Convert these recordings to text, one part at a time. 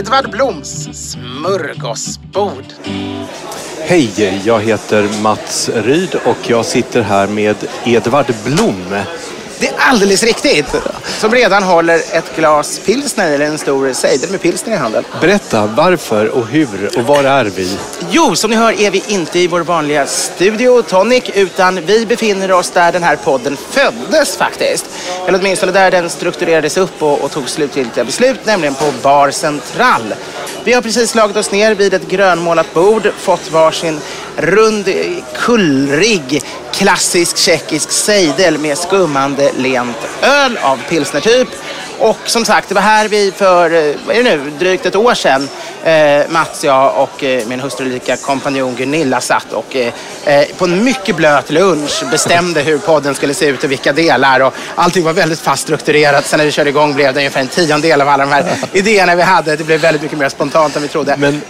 Edvard Bloms smörgåsbord. Hej, jag heter Mats Ryd och jag sitter här med Edvard Blom. Det är alldeles riktigt. Som redan håller ett glas pilsner eller en stor sejdel med pilsner i handen. Berätta varför och hur och var är vi? Jo, som ni hör är vi inte i vår vanliga studio Tonic utan vi befinner oss där den här podden föddes faktiskt. Eller åtminstone där den strukturerades upp och, och tog slutgiltiga beslut, nämligen på Bar Central. Vi har precis slagit oss ner vid ett grönmålat bord, fått varsin rund, kullrig, klassisk tjeckisk sejdel med skummande lent öl av pilsnertyp. Och som sagt, det var här vi för, eh, vad är det nu, drygt ett år sedan, eh, Mats, jag och eh, min hustrulika kompanjon Gunilla satt och eh, eh, på en mycket blöt lunch bestämde hur podden skulle se ut och vilka delar. Och allting var väldigt fast strukturerat. Sen när vi körde igång blev det ungefär en tiondel av alla de här idéerna vi hade. Det blev väldigt mycket mer spontant än vi trodde. Men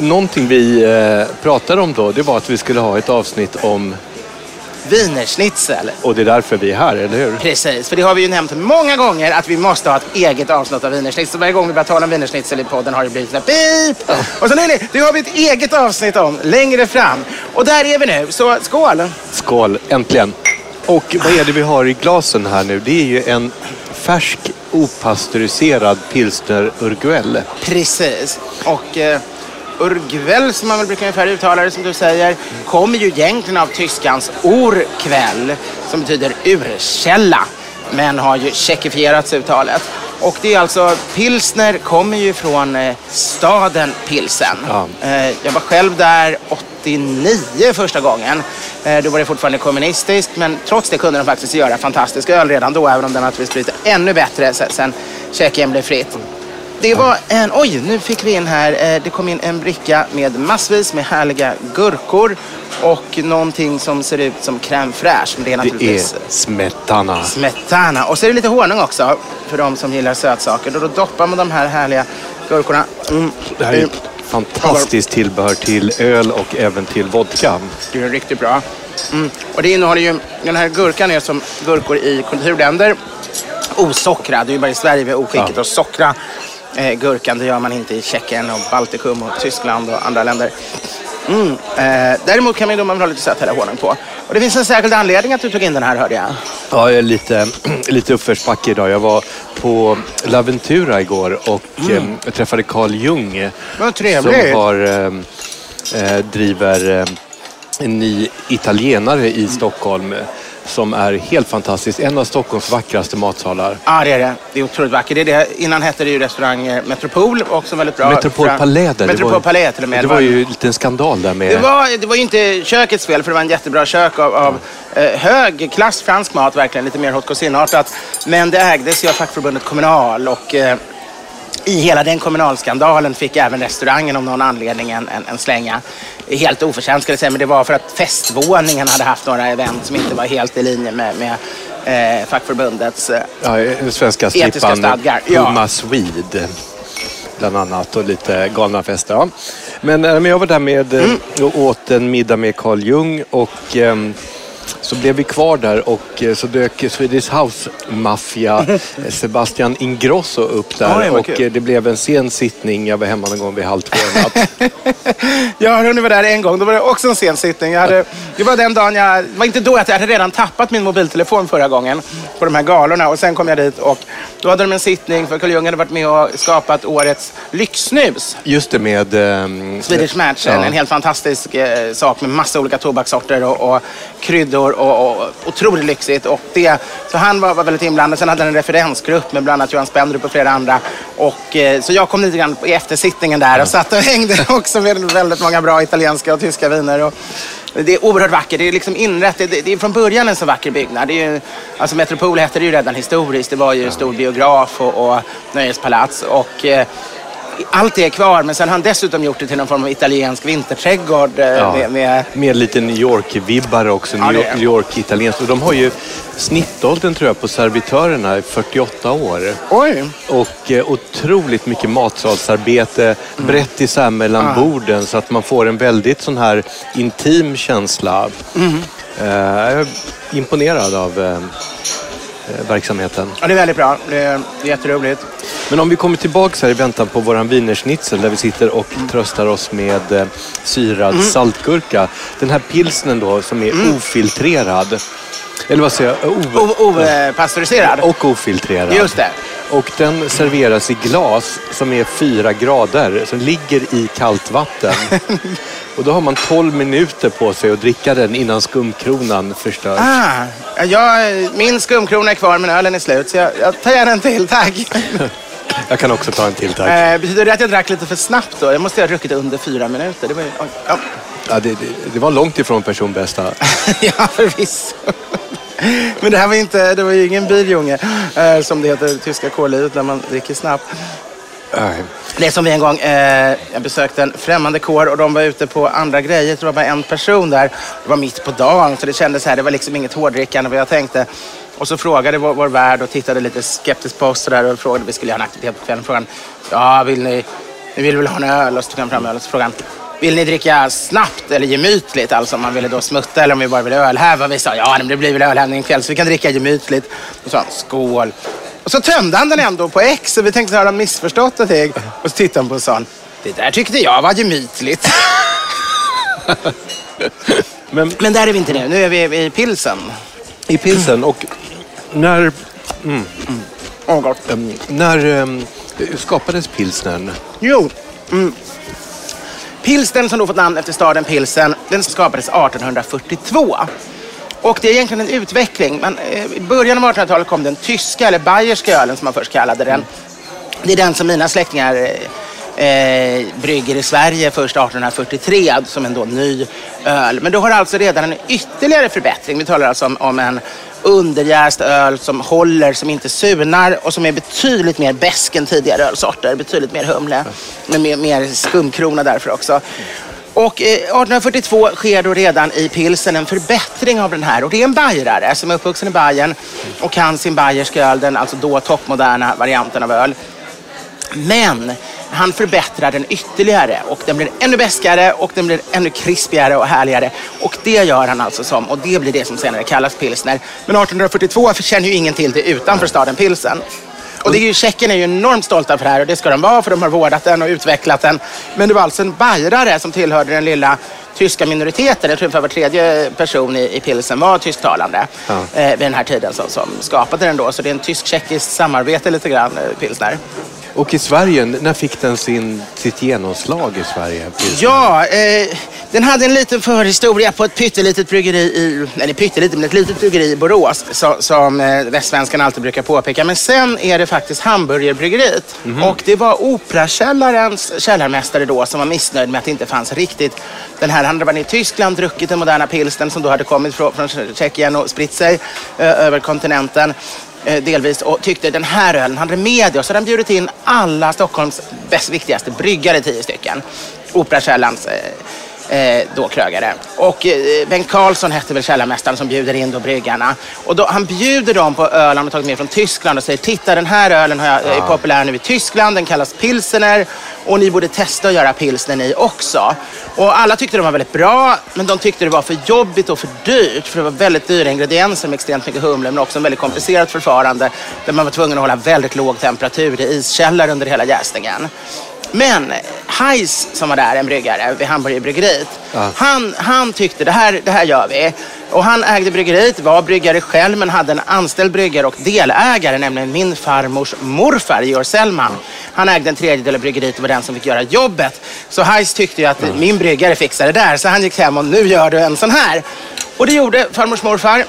någonting vi eh, pratade om då, det var att vi skulle ha ett avsnitt om, Wienerschnitzel. och det är därför vi är här, eller hur? Precis, för det har vi ju nämnt många gånger att vi måste ha ett eget avsnitt av wienerschnitzel. Varje gång vi börjar tala om wienerschnitzel i podden har det blivit såhär pip! Och så nej, nej, det har vi ett eget avsnitt om längre fram. Och där är vi nu, så skål! Skål, äntligen! Och vad är det vi har i glasen här nu? Det är ju en färsk opastöriserad pilsner Urguell. Precis. Och eh, Urgvel, som man väl brukar ungefär uttala det som du säger, kommer ju egentligen av tyskans urkväll, som betyder urkälla, men har ju tjeckifierats uttalet. Och det är alltså, pilsner kommer ju från eh, staden Pilsen. Ja. Eh, jag var själv där 89 första gången. Eh, då var det fortfarande kommunistiskt, men trots det kunde de faktiskt göra fantastisk öl redan då, även om den naturligtvis blivit ännu bättre sen Tjeckien blev fritt. Det var en, oj nu fick vi in här, eh, det kom in en bricka med massvis med härliga gurkor och någonting som ser ut som crème fraîche. Men det är Det är smetana. smetana. Och så är det lite honung också för de som gillar sötsaker. Då doppar man de här härliga gurkorna. Mm. Det här är ett fantastiskt tillbehör till öl och även till vodka. Det är riktigt bra. Mm. Och det innehåller ju, den här gurkan är som gurkor i kulturländer. Osockrad, det är ju bara i Sverige vi har oskicket Ja. att sockra eh, gurkan. Det gör man inte i Tjeckien och Baltikum och Tyskland och andra länder. Mm. Eh, däremot kan man ju man vill ha lite söt honung på. Och det finns en särskild anledning att du tog in den här hörde jag. Ja, jag är lite, lite uppförsbacke idag. Jag var på Laventura igår och eh, jag träffade Carl Jung. Vad trevligt. Som har, eh, eh, driver eh, en ny italienare i Stockholm som är helt fantastiskt. En av Stockholms vackraste matsalar. Ja, det är det. Det är otroligt vackert. Det är det. Innan hette det ju restaurang eh, Metropol, också väldigt bra. Metropol Palais där. Metropol Palais till och med. Det var ju en liten skandal där med... Det var, det var ju inte kökets fel, för det var en jättebra kök av, av eh, hög klass fransk mat, verkligen. Lite mer haute cuisine-artat. Men det ägdes ju av fackförbundet Kommunal och eh, i hela den kommunalskandalen fick även restaurangen om någon anledning en, en, en slänga. Helt oförtjänt ska jag säga, men det var för att festvåningen hade haft några event som inte var helt i linje med, med eh, fackförbundets... Eh, Ja, svenska Etiska stadgar. Puma Swede. Bland annat och lite galna fester. Ja. Men, eh, men jag var där med eh, Mm. och åt en middag med Carl Jung och ehm, så blev vi kvar där och eh, så dök Swedish House Mafia eh, Sebastian Ingrosso upp där Oj, och kul. eh, det blev en sen sittning. Jag var hemma någon gång vid halv två i. Jag har hunnit vara där en gång. Då var det också en sen sittning. Jag hade, det var den dagen jag... Det var inte då, jag hade redan tappat min mobiltelefon förra gången på de här galorna. Och sen kom jag dit och då hade de en sittning för Carl Jung hade varit med och skapat årets lyxsnus. Just det med... ehm, Swedish Match, en, ja. en helt fantastisk eh, sak med massa olika tobakssorter och, och kryddor och, och otroligt lyxigt. Och det, så han var, var väldigt inblandad. Sen hade han en referensgrupp med bland annat Johan Spendrup och flera andra. Och, eh, så jag kom lite grann i eftersittningen där och satt och hängde också med väldigt många bra italienska och tyska viner. Och, det är oerhört vackert. Det är liksom inrätt. Det, det är från början en så vacker byggnad. Det är ju, alltså Metropol hette det ju redan historiskt. Det var ju en stor biograf och, och nöjespalats. Och, eh, allt det är kvar, men sen har han dessutom gjort det till någon form av italiensk vinterträdgård. eh, Ja. Med, med, Med lite New York-vibbar också. Ja, New York, York-italienskt. Och de har ju snittåldern tror jag på servitörerna är 48 år. oj! Och eh, otroligt mycket matsalsarbete, Mm. brett isär mellan Ah. borden så att man får en väldigt sån här intim känsla. Mm. Eh, jag är imponerad av eh, verksamheten. Ja, det är väldigt bra. Det är, jätteroligt. Men om vi kommer tillbaka här i väntan på våran wienerschnitzel där vi sitter och Mm. tröstar oss med eh, syrad saltgurka. Den här pilsnen då som är Mm. ofiltrerad. Eller vad säger jag? Opastöriserad. och ofiltrerad. Just det. Och den serveras i glas som är fyra grader, som ligger i kallt vatten. och då har man 12 minuter på sig att dricka den innan skumkronan förstörs. Ah, jag, min skumkrona är kvar, men ölen är slut. Så jag, jag tar gärna en till, tack. Jag kan också ta en till tack. Eh, betyder det att jag drack lite för snabbt då? Jag måste ha druckit under fyra minuter. Det var, ju- oj, ja. Ja, det, det, det var långt ifrån personbästa. ja, förvisso. Men det här var inte, det var ju ingen biljunge, eh, som det heter tyska kårlivet när man dricker snabbt. Det är som vi en gång, eh, jag besökte en främmande kår och de var ute på andra grejer. Det var bara en person där. Det var mitt på dagen så det kändes här, det var liksom inget hårdrickande vad jag tänkte. Och så frågade vår, vår värd och tittade lite skeptiskt på oss så där och frågade, vi skulle göra en aktivitet på kvällen. Frågan, ja vill ni, ni vill väl ha en öl? Och så tog han fram öl och så frågade han, vill ni dricka snabbt eller gemytligt? Alltså om man ville då smutta eller om vi bara ville ölhäva. Vi sa, ja men det blir väl ölhävning ikväll så vi kan dricka gemytligt. Och så sa skål. Och så tömde han den ändå på X och vi tänkte, har han missförstått någonting? Och så tittade han på oss och sa, det där tyckte jag var gemytligt. Men Men där är vi inte nu, nu är vi i pilsen. i pilsen och när, Åh, gott. em, när em, skapades pilsnern? Jo. Mm. Pilsen som då fått namn efter staden Pilsen, den skapades 1842. Och det är egentligen en utveckling. Men, eh, I början av 1800-talet kom den tyska, eller bayerska ölen som man först kallade den. Det är den som mina släktingar eh, eh brygger i Sverige först 1843 alltså som en då ny öl. Men då har alltså redan en ytterligare förbättring. Vi talar alltså om, om en underjäst öl som håller, som inte surnar och som är betydligt mer besk än tidigare ölsorter. Betydligt mer humle, med mer, mer skumkrona därför också. Och eh, 1842 sker då redan i pilsen en förbättring av den här. Och det är en bajrare som är uppvuxen i Bayern och kan sin bayerska öl, den alltså då toppmoderna varianten av öl. Men han förbättrar den ytterligare och den blir ännu bäskare och den blir ännu krispigare och härligare. Och det gör han alltså som, och det blir det som senare kallas pilsner. Men 1842 känner ju ingen till det utanför staden Pilsen. Och det är ju, Tjeckien är ju enormt stolta för det här och det ska de vara för de har vårdat den och utvecklat den. Men det var alltså en bajrare som tillhörde den lilla tyska minoriteten. Jag tror ungefär var tredje person i, i Pilsen var tysktalande eh, vid den här tiden som, som skapade den då. Så det är en tysk-tjeckiskt samarbete lite grann, eh, pilsner. Och i Sverige, när fick den sin, sitt genomslag i Sverige? Ja, eh, den hade en liten förhistoria på ett pyttelitet bryggeri i, eller pyttelitet, men ett litet bryggeri i Borås så, som eh, västsvenskan alltid brukar påpeka. Men sen är det faktiskt Hamburgerbryggeriet. Och det var Operakällarens källarmästare då som var missnöjd med att det inte fanns riktigt den här. Han hade varit i Tyskland, druckit den moderna pilsnen som då hade kommit från, från Tjeckien och spritt sig eh, över kontinenten Eh, delvis och tyckte den här ölen hade med det. Så hade bjudit in alla Stockholms bäst, viktigaste bryggare, tio stycken. Operakällans eh, eh, eh, då krögare. Och eh, Bengt Karlsson hette väl källarmästaren som bjuder in då bryggarna. Och då, han bjuder dem på öl han har tagit med från Tyskland och säger titta den här ölen har jag, är populär nu i Tyskland, den kallas pilsener och ni borde testa att göra pilsner ni också. Och alla tyckte de var väldigt bra, men de tyckte det var för jobbigt och för dyrt. För det var väldigt dyra ingredienser med extremt mycket humle, men också en väldigt komplicerat förfarande där man var tvungen att hålla väldigt låg temperatur i iskällare under hela jäsningen. Men Heiss som var där, en bryggare vid Hamburgerbryggeriet, han, han tyckte det här, det här gör vi. Och han ägde bryggeriet, var bryggare själv men hade en anställd bryggare och delägare, nämligen min farmors morfar Georg Sellman. Han ägde en tredjedel av bryggeriet och var den som fick göra jobbet. Så Heiss tyckte ju att min bryggare fixar det där, så han gick hem och nu gör du en sån här. Och det gjorde farmors morfar.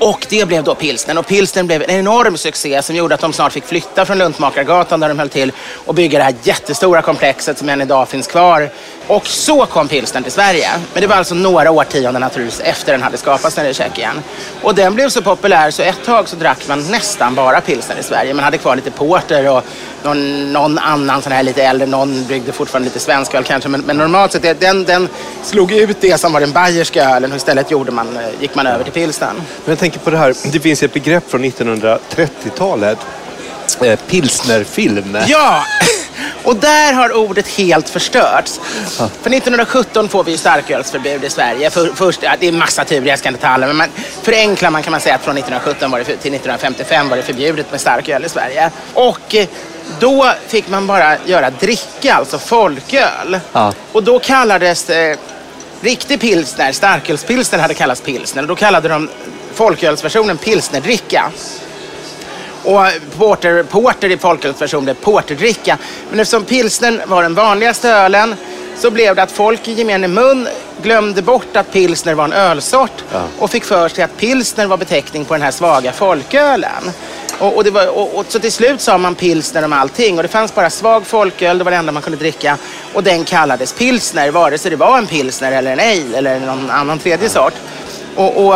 Och det blev då pilsnen. Och pilsnen blev en enorm succé som gjorde att de snart fick flytta från Luntmakargatan där de höll till och bygga det här jättestora komplexet som än idag finns kvar. Och så kom pilsnen till Sverige. Men det var alltså några årtionden naturligtvis efter den hade skapats nere i Tjeckien. Och den blev så populär så ett tag så drack man nästan bara pilsner i Sverige. Man hade kvar lite porter och någon, någon annan sån här lite äldre, någon bryggde fortfarande lite svensk öl kanske. Men, men normalt sett, det- den, den slog ut det som var den bayerska ölen och istället gjorde man, eh, gick man över till pilsnen. Men jag tänker på det här, det finns ett begrepp från 1930-talet. Eh, pilsnerfilm. Ja! Och där har ordet helt förstörts. För 1917 får vi ju starkölsförbud i Sverige. För, först, ja, det är massa turer, jag ska inte ta alla, men man, förenklar man kan man säga att från 1917 var det, till 1955 var det förbjudet med starköl i Sverige. Och eh, då fick man bara göra dricka, alltså folköl. Ja. Och då kallades det riktig pilsner, starkölspilsner hade kallats pilsner. Då kallade de folkölsversionen pilsnerdricka. Och porter, porter i folkölsversion blev porterdricka. Men eftersom pilsnern var den vanligaste ölen så blev det att folk i gemene mun glömde bort att pilsner var en ölsort och fick för sig att pilsner var beteckning på den här svaga folkölen. Och, och, var, och, och så till slut sa man pilsner om allting och det fanns bara svag folköl, det var det enda man kunde dricka och den kallades pilsner vare sig det var en pilsner eller en ale eller någon annan tredje sort. Och, och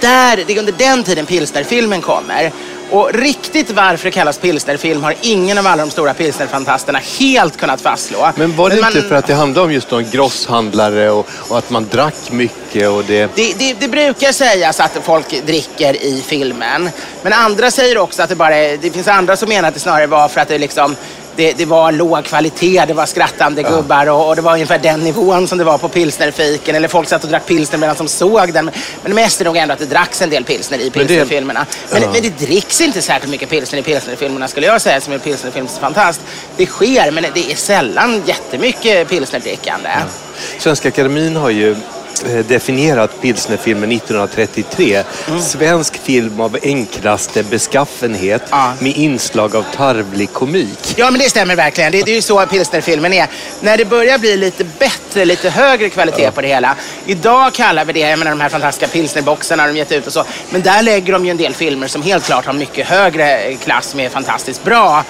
där, det är under den tiden pilsnerfilmen kommer. Och riktigt varför det kallas pilsnerfilm har ingen av alla de stora pilsnerfantasterna helt kunnat fastslå. Men var det man- inte för att det handlade om just någon grosshandlare och, och att man drack mycket och det... Det, det, det brukar sägas att folk dricker i filmen. Men andra säger också att det bara är, det finns andra som menar att det snarare var för att det liksom det, det var låg kvalitet, det var skrattande gubbar och, och det var ungefär den nivån som det var på pilsnerfiken. Eller folk satt och drack pilsner medan de såg den. Men det mesta är nog ändå att det dracks en del pilsner i det- pilsnerfilmerna. Men, Ja. men det dricks inte särskilt mycket pilsner i pilsnerfilmerna skulle jag säga som är pilsnerfilmsfantast. Det sker, men det är sällan jättemycket pilsnerdrickande. Svenska Akademin har ju definierat pilsnerfilmen 1933. Svensk film av enklaste beskaffenhet Ja. med inslag av tarvlig komik. Ja, men det stämmer verkligen. Det, det är ju så pilsnerfilmen är. När det börjar bli lite bättre, lite högre kvalitet på det hela. Idag kallar vi det, jag menar de här fantastiska pilsnerboxarna de gett ut och så. Men där lägger de ju en del filmer som helt klart har mycket högre klass, som är fantastiskt bra.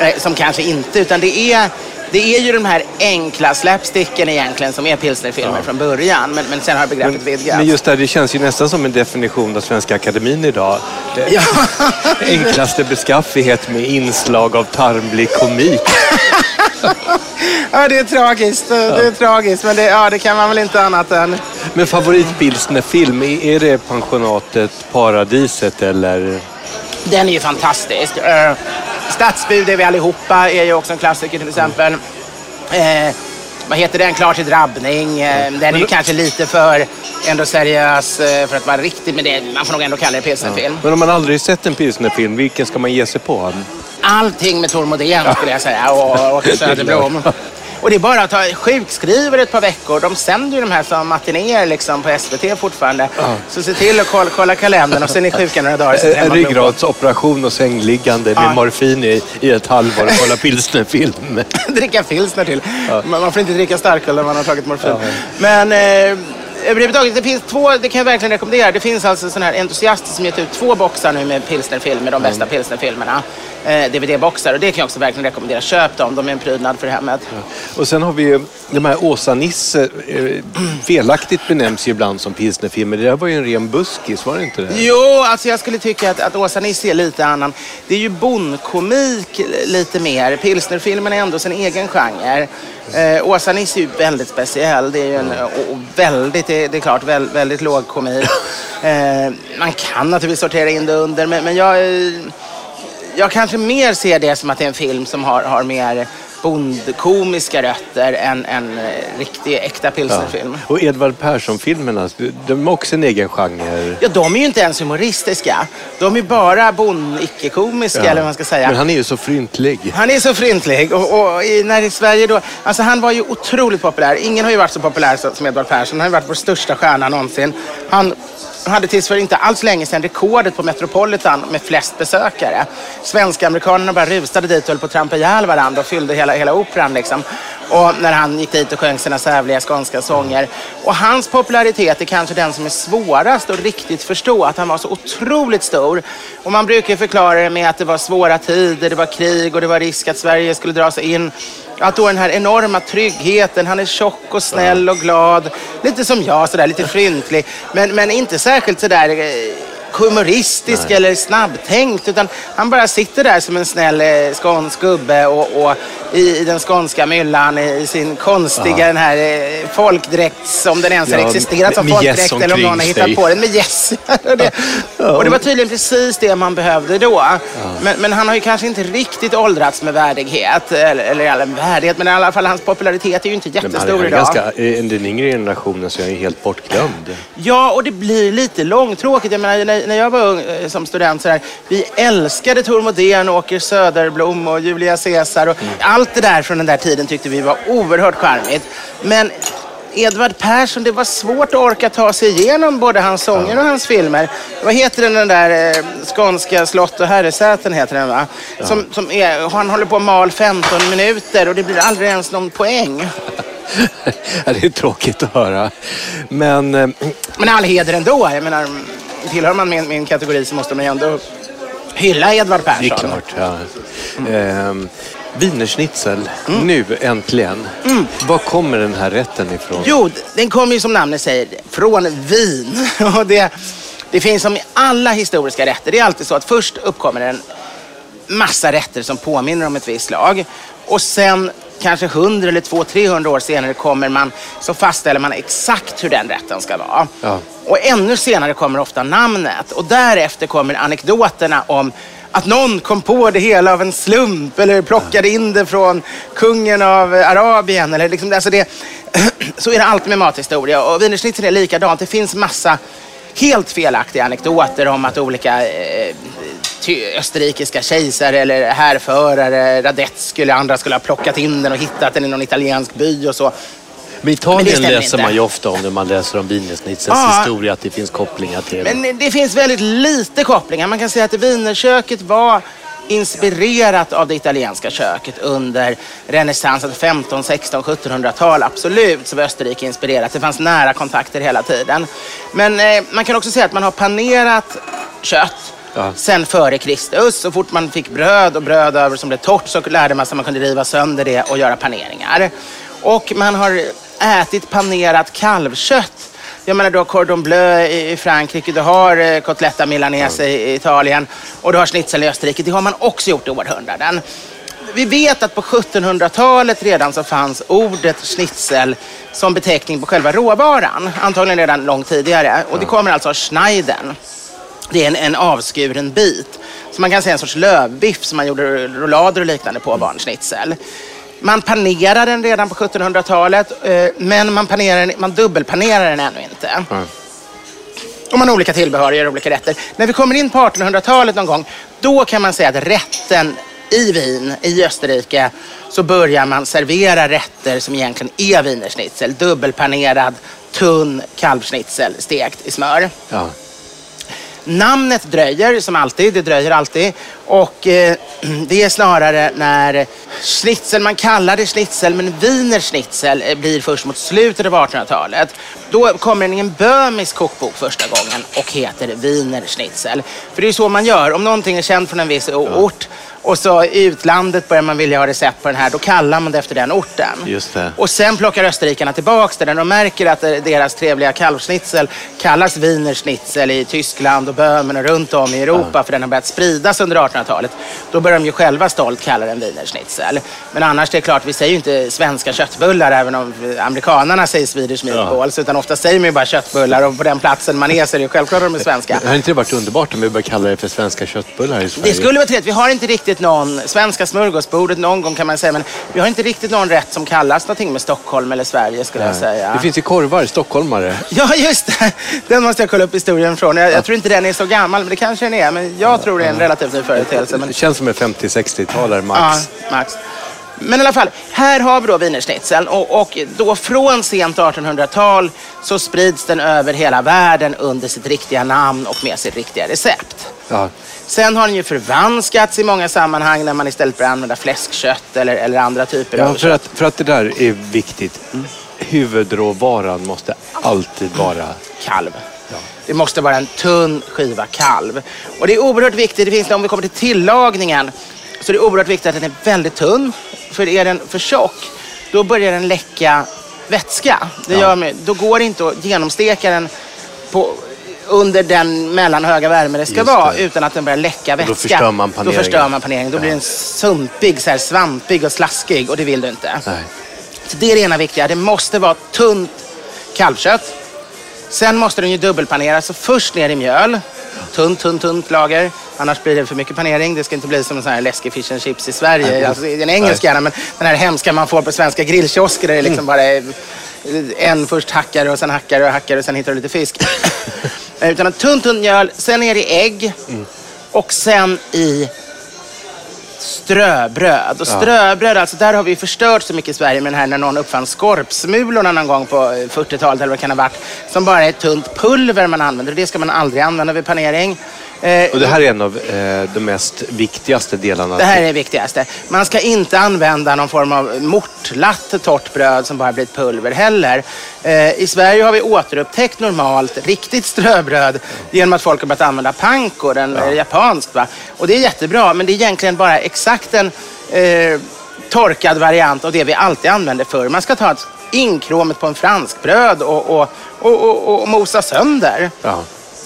Eh, som kanske inte, utan det är det är ju de här enkla slapsticken egentligen som är pilsnerfilmer från början. Men, men sen har begreppet vidgats. Men just där, det känns ju nästan som en definition av Svenska Akademin idag. Eh, Ja. Enklaste beskaffenhet med inslag av tarvlig komik. ja, det är tragiskt. Det är tragiskt, men det, ja, det kan man väl inte annat än... Men favoritpilsnerfilm, är är det pensionatet Paradiset eller? Den är ju fantastisk. Stadsbud är vi allihopa, är ju också en klassiker till exempel. Eh, vad heter den? Klar till drabbning. Eh, den är ju kanske lite för ändå seriös eh, för att vara riktig, men det, man får nog ändå kalla det pilsnerfilm. Men om man aldrig sett en pilsnerfilm, vilken ska man ge sig på? Allting med Tor Modén skulle jag säga och Åke Söderblom. Och det är bara att ta sjukskriver ett par veckor. De sänder ju de här som matinéer liksom på SVT fortfarande. Så se till att kolla, kolla kalendern och sen är ni sjuka några dagar. En ryggradsoperation och sängliggande med Ja. morfin i, i ett halvår och kolla pilsnerfilm. dricka pilsner till. Man, man får inte dricka starköl när man har tagit morfin. Men eh, överhuvudtaget, det finns två, det kan jag verkligen rekommendera. Det finns alltså sådana här entusiaster som gett ut två boxar nu med pilsnerfilmer, de bästa pilsnerfilmerna. Eh, DVD-boxar och det kan jag också verkligen rekommendera. Köp dem, de är en prydnad för hemmet. Och sen har vi ju de här Åsa-Nisse. Eh, felaktigt benämns ju ibland som pilsnerfilmer. Det där var ju en ren buskis, var det inte det? Jo, alltså jag skulle tycka att, att Åsa Nisse är lite annan. Det är ju bondkomik lite mer. Pilsnerfilmen är ändå sin egen genre. Eh, Åsa Nisse är ju väldigt speciell. Det är ju en, och, och väldigt, det, är klart, väl, väldigt låg komik. Eh, man kan naturligtvis sortera in det under, men, men jag, eh, jag kanske mer ser det som att det är en film som har, har mer bondkomiska rötter än en eh, riktig äkta pilsnerfilm. Och Edvard Persson-filmerna, de är också en egen genre. Ja, de är ju inte ens humoristiska. De är bara bond-icke-komiska, eller vad man ska säga. Men han är ju så fryntlig. Han är så fryntlig och, och i, när i Sverige då, alltså han var ju otroligt populär. Ingen har ju varit så populär som, som Edvard Persson. Han har ju varit vår största stjärna någonsin. Han hade tills för inte alls länge sedan rekordet på Metropolitan med flest besökare. Svenska-amerikanerna bara rusade dit och höll på att trampa ihjäl varandra och fyllde hela, hela operan liksom. Och när han gick dit och sjöng sina sävliga skånska sånger. Och hans popularitet är kanske den som är svårast att riktigt förstå. Att han var så otroligt stor. Och man brukar ju förklara det med att det var svåra tider, det var krig och det var risk att Sverige skulle dra sig in. Att då den här enorma tryggheten, han är tjock och snäll och glad. Lite som jag, sådär, lite fryntlig. Men, men inte särskilt sådär eh, eh, humoristisk eller snabbtänkt. Utan han bara sitter där som en snäll eh, skånsk gubbe och, och i, i den skånska myllan i, i sin konstiga den här eh, folkdräkt, om den ens har Ja, existerat som folkdräkt eller om någon har hittat på den med gäss. och, det, och det var tydligen precis det man behövde då. Men, men han har ju kanske inte riktigt åldrats med värdighet. Eller, eller värdighet, men i alla fall hans popularitet är ju inte Men han jättestor är idag. ganska, I den yngre generationen så är han ju helt bortglömd. Ja, och det blir lite långtråkigt. Jag menar, när, när jag var ung eh, som student så där, vi älskade Tor Modén, Åker Söderblom och Julia Caesar. Och Allt det där från den där tiden tyckte vi var oerhört charmigt. Men Edvard Persson, det var svårt att orka ta sig igenom både hans sånger och hans filmer. Vad heter den, den där eh, skånska slott och herresäten heter den va? Som, som är, han håller på att mal 15 minuter och det blir aldrig ens någon poäng. Ja, det är tråkigt att höra. Men eh, Men all heder ändå. Jag menar, tillhör man min, min kategori så måste man ju ändå hylla Edvard Persson. det är klart. Ja. Ehm, Wienerschnitzel, nu äntligen. Var kommer den här rätten ifrån? Jo, den kommer ju som namnet säger från Wien. Och det, det finns som i alla historiska rätter. Det är alltid så att först uppkommer en massa rätter som påminner om ett visst slag. Och sen kanske 100 eller 200-300 år senare kommer man, så fastställer man exakt hur den rätten ska vara. Ja. Och ännu senare kommer ofta namnet. Och därefter kommer anekdoterna om att någon kom på det hela av en slump eller plockade in det från kungen av Arabien. Eller liksom, alltså det, så är det alltid med mathistoria. Och wienerschnitzel är likadant. Det finns massa helt felaktiga anekdoter om att olika eh, österrikiska kejsare eller härförare, Radetzky eller andra skulle ha plockat in den och hittat den i någon italiensk by och så. Men Men det Italien stämmer läser inte. man ju ofta om när man läser om Wienerschnitzels Ja. historia, att det finns kopplingar till den. Men det finns väldigt lite kopplingar. Man kan säga att wienerköket var inspirerat av det italienska köket under renässansen, 15, 16, 1700-tal. Absolut så var Österrike inspirerat. Det fanns nära kontakter hela tiden. Men eh, man kan också säga att man har panerat kött Ja. sen före Kristus. Så fort man fick bröd och bröd över som blev torrt så lärde man sig att man kunde riva sönder det och göra paneringar. Och man har ätit panerat kalvkött. Jag menar, du har cordon bleu i Frankrike, du har eh, cotletta milanese i Italien och du har schnitzel i Österrike. Det har man också gjort i århundraden. Vi vet att på 1700-talet redan så fanns ordet schnitzel som beteckning på själva råvaran. Antagligen redan långt tidigare. Och det kommer alltså av schneiden. Det är en, en avskuren bit. Så man kan säga en sorts lövbiff som man gjorde rullader och liknande på var en schnitzel. Man panerar den redan på 1700-talet, eh, men man, panerar man dubbelpanerar den ännu inte. Och man har olika tillbehör och olika rätter. När vi kommer in på 1800-talet någon gång, då kan man säga att rätten i Wien, i Österrike, så börjar man servera rätter som egentligen är wienerschnitzel. Dubbelpanerad, tunn kalvschnitzel stekt i smör. Ja. Namnet dröjer som alltid, det dröjer alltid. Och eh, det är snarare när schnitzel, man kallar det schnitzel, men wiener schnitzel eh, blir först mot slutet av 1800-talet. Då kommer den i en böhmisk kokbok första gången och heter wiener schnitzel. För det är så man gör, om någonting är känt från en viss ort och så i utlandet börjar man vilja ha recept på den här, då kallar man det efter den orten. Just det. Och sen plockar österrikarna tillbaks det. De märker att deras trevliga kalvschnitzel kallas wienerschnitzel i Tyskland och Böhmen och runt om i Europa för den har börjat spridas under 1800-talet. Då börjar de ju själva stolt kalla den wienerschnitzel. Men annars det är klart, vi säger ju inte svenska köttbullar även om amerikanarna säger Swedish meatballs. Utan ofta säger man ju bara köttbullar och på den platsen man är så är det ju självklart att de är svenska. Har inte det varit underbart om vi börjar kalla det för svenska köttbullar i Sverige? Det skulle vara trevligt. Vi har inte riktigt någon, svenska smörgåsbordet någon gång kan man säga, men vi har inte riktigt någon rätt som kallas någonting med Stockholm eller Sverige skulle jag säga. Det finns ju korvar, stockholmare. Ja, just det. Den måste jag kolla upp historien från. Jag, jag tror inte den är så gammal, men det kanske den är. Men jag tror det är en relativt ny företeelse. Men... Det känns som en 50-60-talare max. Ja, max. Men i alla fall, här har vi då wienerschnitzeln och, och då från sent 1800-tal så sprids den över hela världen under sitt riktiga namn och med sitt riktiga recept. Ja. Sen har den ju förvanskats i många sammanhang när man istället börjar använda fläskkött eller, eller andra typer Ja, av för kött. att, för att det där är viktigt. Huvudråvaran måste alltid vara... kalv. Det måste vara en tunn skiva kalv. Och det är oerhört viktigt, det finns, om vi kommer till tillagningen, så det är oerhört viktigt att den är väldigt tunn. För är den för tjock, då börjar den läcka vätska. Det gör, med- då går det inte att genomsteka den på, under den mellanhöga värme det ska Just vara det. utan att den börjar läcka vätska. då förstör man Då paneringen. förstör man paneringen. Då blir den sumpig, så här, svampig och slaskig och det vill du inte. Nej. Så det är det ena viktiga. Det måste vara tunt kalvkött. Sen måste den ju dubbelpaneras. Så först ner i mjöl. Tunt, tunt, tunt lager. Annars blir det för mycket panering. Det ska inte bli som en sån här läskig fish and chips i Sverige. Alltså, den engelska gärna, men den här hemska man får på svenska grillkiosker där det liksom bara är en först hackare och sen hackare och hackare och sen hittar du lite fisk. Utan en tunt, tunt mjöl. Sen ner i ägg. Och sen i ströbröd. Och ströbröd, alltså där har vi förstört så mycket i Sverige med den här när någon uppfann skorpsmulorna någon gång på eh, 40-talet eller vad det kan ha varit. Som bara är ett tunt pulver man använder och det ska man aldrig använda vid panering. Eh, Och det här är en av eh, de mest viktigaste delarna. det här är det viktigaste. Man ska inte använda någon form av mortlat torrt bröd som bara blir ett pulver heller. Eh, I Sverige har vi återupptäckt normalt riktigt ströbröd genom att folk har börjat använda panko, den är japanskt. Va? Och det är jättebra, men det är egentligen bara exakt en eh, torkad variant av det vi alltid använde förr. Man ska ta ett inkråmet på en franskbröd och, och, och, och, och mosa sönder. Ja.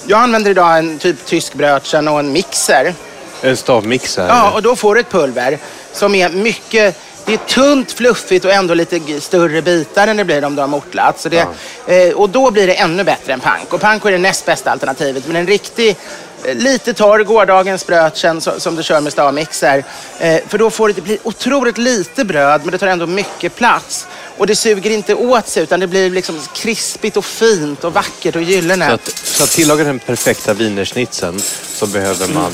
Jag använder idag en typ tysk brödchen och en mixer. En stavmixer. Ja, och då får du ett pulver som är mycket... Det är tunt, fluffigt och ändå lite större bitar än det blir om du har mortlat. Så det, eh, och då blir det ännu bättre än panko. Panko är det näst bästa alternativet. Men en riktig, eh, lite torr, gårdagens brödchen så, som du kör med stavmixer. Eh, för då får det, det blir otroligt lite bröd, men det tar ändå mycket plats. Och det suger inte åt sig, utan det blir liksom krispigt och fint och vackert och gyllene. Så att, så att tillaga den perfekta wienerschnitzeln så behöver man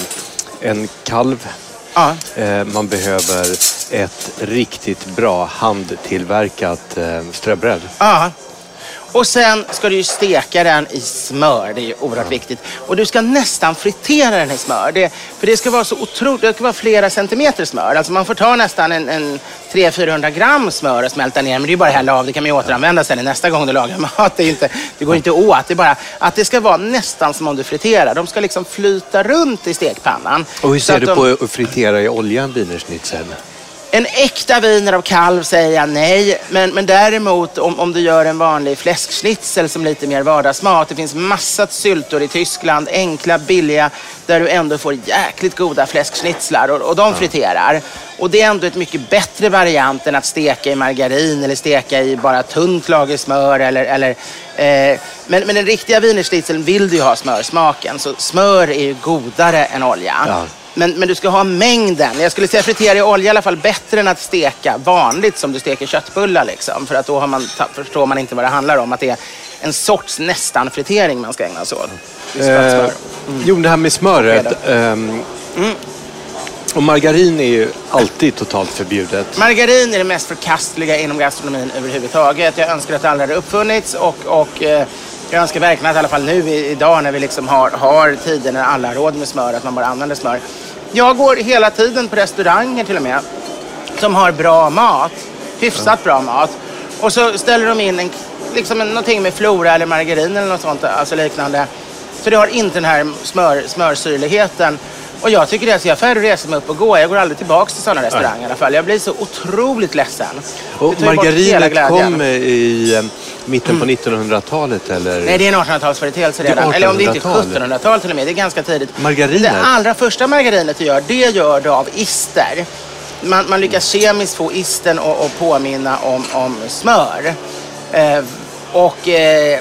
en kalv. Ja. Eh, man behöver ett riktigt bra handtillverkat eh, ströbröd. Ja. Och sen ska du ju steka den i smör. Det är ju oerhört viktigt. Och du ska nästan fritera den i smör. Det, för det ska vara så otroligt, det ska vara flera centimeter smör. Alltså man får ta nästan en, en 300-400 gram smör och smälta ner. Men det är ju bara att hälla av. Det kan man ju återanvända sen nästa gång du lagar mat. Det, är inte, det går inte åt. Det är bara att det ska vara nästan som om du friterar. De ska liksom flyta runt i stekpannan. Och hur ser du de- på att fritera i olja en wienerschnitzel? En äkta viner av kalv säger jag nej. Men, men däremot om, om du gör en vanlig fläskschnitzel som lite mer vardagsmat. Det finns massa syltor i Tyskland, enkla, billiga, där du ändå får jäkligt goda fläskschnitzlar och, och de friterar. Och det är ändå ett mycket bättre variant än att steka i margarin eller steka i bara tunt lager smör eller, eller eh, men, men den riktiga wienerschnitzeln vill du ju ha smörsmaken. Så smör är ju godare än olja. Ja. Men, men du ska ha mängden. Jag skulle säga fritera i olja i alla fall bättre än att steka vanligt som du steker köttbullar. Liksom. För att då man, förstår man inte vad det handlar om. Att det är en sorts nästan fritering man ska ägna sig åt. Eh, smör. Jo, det här med smöret. ehm, Och margarin är ju alltid totalt förbjudet. Margarin är det mest förkastliga inom gastronomin överhuvudtaget. Jag önskar att det aldrig hade uppfunnits och, och eh, jag önskar verkligen att i alla fall nu idag när vi liksom har, har tider när alla har råd med smör, att man bara använder smör. Jag går hela tiden på restauranger till och med som har bra mat, hyfsat bra mat. Och så ställer de in en, liksom någonting med flora eller margarin eller något sånt, alltså liknande. Så det har inte den här smör, smörsyrligheten. Och jag tycker det är så jag får resa mig upp och gå. Jag går aldrig tillbaka till sådana restauranger i alla fall. Jag blir så otroligt ledsen. Och margarinet kom i eh, mitten på 1900-talet eller? Nej, det är en 1800-talsföreteelse redan. Eller om det inte är 1700-tal till och med. Det är ganska tidigt. Margarinet? Det allra första margarinet du gör, det gör du av ister. Man, man lyckas kemiskt få isten att påminna om, om smör. Eh, och eh,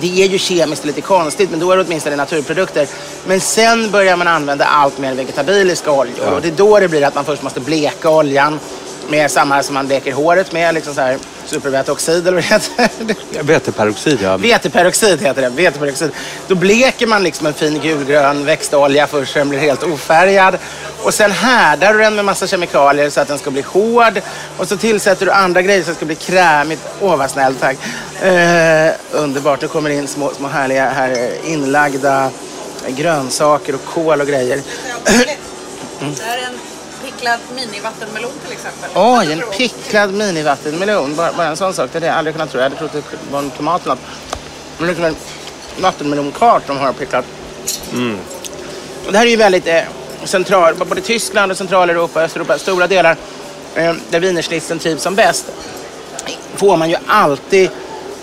det är ju kemiskt lite konstigt, men då är det åtminstone naturprodukter. Men sen börjar man använda allt mer vegetabiliska oljor. Ja. Och det är då det blir att man först måste bleka oljan med samma som man bleker håret med, liksom så här superväteoxid eller vad det heter. Veteperoxid, ja. Veteperoxid heter det. Veteperoxid. Då bleker man liksom en fin gulgrön växtolja först så den blir helt ofärgad. Och sen härdar du den med massa kemikalier så att den ska bli hård. Och så tillsätter du andra grejer så att det ska bli krämigt. Åh, vad snällt, tack. Eh, underbart. Det kommer in små, små härliga här inlagda grönsaker och kål och grejer. Mm. Det här är en picklad minivattenmelon till exempel. Oj, en picklad minivattenmelon. Bara, bara en sån sak. Det hade jag aldrig kunnat tro. Jag hade trott det var en tomat eller något. Men det är en vattenmelonkart de har picklat. Mm. Det här är ju väldigt eh, central, både Tyskland och Centraleuropa och Östeuropa, stora delar eh, där wienerschnitzeln trivs som bäst, får man ju alltid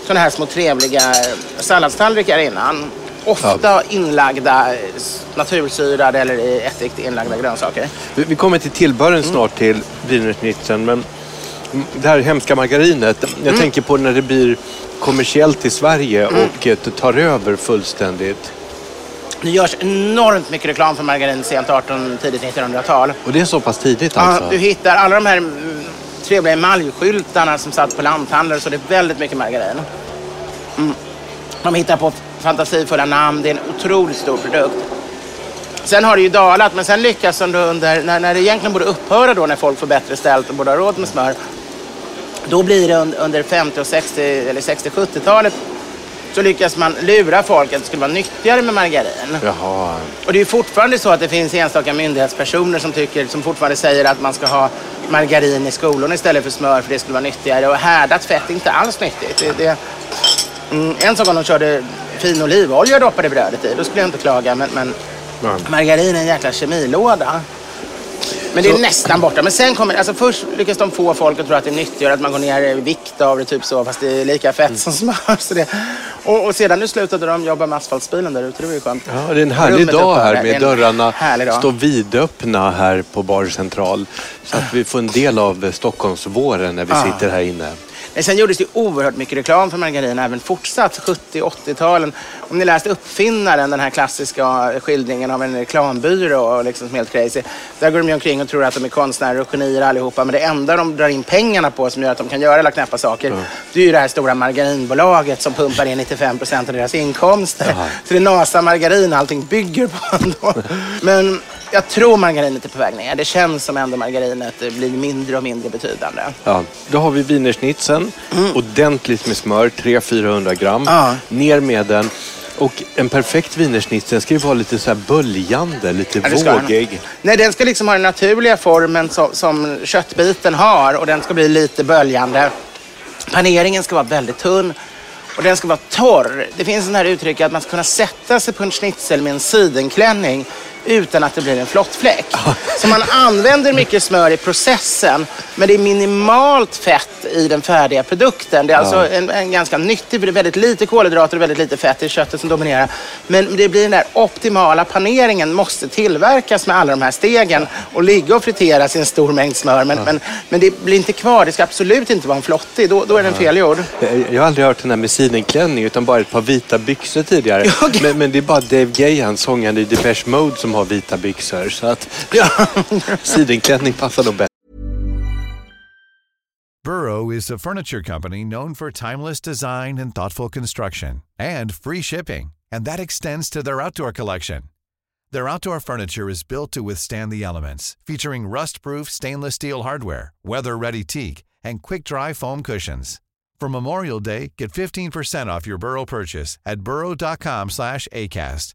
sådana här små trevliga salladstallrikar innan. Ofta ja. inlagda natursyrade eller ättigt inlagda grönsaker. Vi kommer till tillbehören mm. snart till wienerschnitzeln, men det här hemska margarinet. Jag mm. tänker på när det blir kommersiellt i Sverige mm. och tar över fullständigt. Det görs enormt mycket reklam för margarin sent 18 tidigt 1900-tal. Och det är så pass tidigt alltså? Ja, du hittar alla de här mm, trevliga emaljskyltarna som satt på lanthandlar så det är väldigt mycket margarin. Mm. De hittar på fantasifulla namn. Det är en otroligt stor produkt. Sen har det ju dalat, men sen lyckas de under, när, när det egentligen borde upphöra då när folk får bättre ställt och borde ha råd med smör. Då blir det under 50 och 60 eller 60-70-talet så lyckas man lura folk att det skulle vara nyttigare med margarin. Jaha. Och det är fortfarande så att det finns enstaka myndighetspersoner som, tycker, som fortfarande säger att man ska ha margarin i skolorna istället för smör för det skulle vara nyttigare. Och härdat fett är inte alls nyttigt. Det, det, mm, en sak om de körde fin olivolja och doppade brödet i, då skulle jag inte klaga. Men, men margarin är en jäkla kemilåda. Men det är så... nästan borta. Men sen kommer, alltså först lyckas de få folk att tro att det är nyttigare, att man går ner i vikt av det, typ så, fast det är lika fett mm. som smör. Så det, och, och sedan nu slutade de jobba med asfaltsbilen där ute, det var ju skönt. Ja, det är en härlig dag här med dörrarna står vidöppna här på Bar Central. Så att vi får en del av Stockholmsvåren när vi ah. sitter här inne. Sen gjordes det oerhört mycket reklam för margarin även fortsatt 70-80-talen. Om ni läst Uppfinnaren, den här klassiska skildringen av en reklambyrå, liksom helt crazy. Där går de omkring och tror att de är konstnärer och genier allihopa. Men det enda de drar in pengarna på som gör att de kan göra alla knäppa saker, mm. det är ju det här stora margarinbolaget som pumpar in 95 procent av deras inkomster. Mm. Så det är NASA margarin allting bygger på ändå. Men jag tror margarinet är på väg ner. Det känns som ändå margarinet blir mindre och mindre betydande. Ja, då har vi wienersnitzeln. Mm. Ordentligt med smör, 300-400 gram. Ja. Ner med den. Och en perfekt wienerschnitzel ska ju vara lite så här böljande, lite ja, vågig. Nej, den ska liksom ha den naturliga formen som, som köttbiten har och den ska bli lite böljande. Paneringen ska vara väldigt tunn och den ska vara torr. Det finns en här uttryck att man ska kunna sätta sig på en schnitzel med en sidenklänning utan att det blir en flottfläck. Så man använder mycket smör i processen, men det är minimalt fett i den färdiga produkten. Det är alltså en, en ganska nyttig, det är väldigt lite kolhydrater och väldigt lite fett i köttet som dominerar. Men det blir den där optimala paneringen måste tillverkas med alla de här stegen och ligga och friteras i en stor mängd smör. Men, men, men det blir inte kvar. Det ska absolut inte vara en flottig. Då, då är den felgjord. Jag, jag har aldrig hört den här med sidenklänning utan bara ett par vita byxor tidigare. Men, men, det är bara Dave Gahan, sångaren i Depeche Mode, som har vita byxor. Så att ja, sidenklänning passar nog. Burrow is a furniture company known for timeless design and thoughtful construction and free shipping. And that extends to their outdoor collection. Their outdoor furniture is built to withstand the elements, featuring rust-proof stainless steel hardware, weather-ready teak, and quick-dry foam cushions. For Memorial Day, get 15% off your Burrow purchase at burrow.com slash ACAST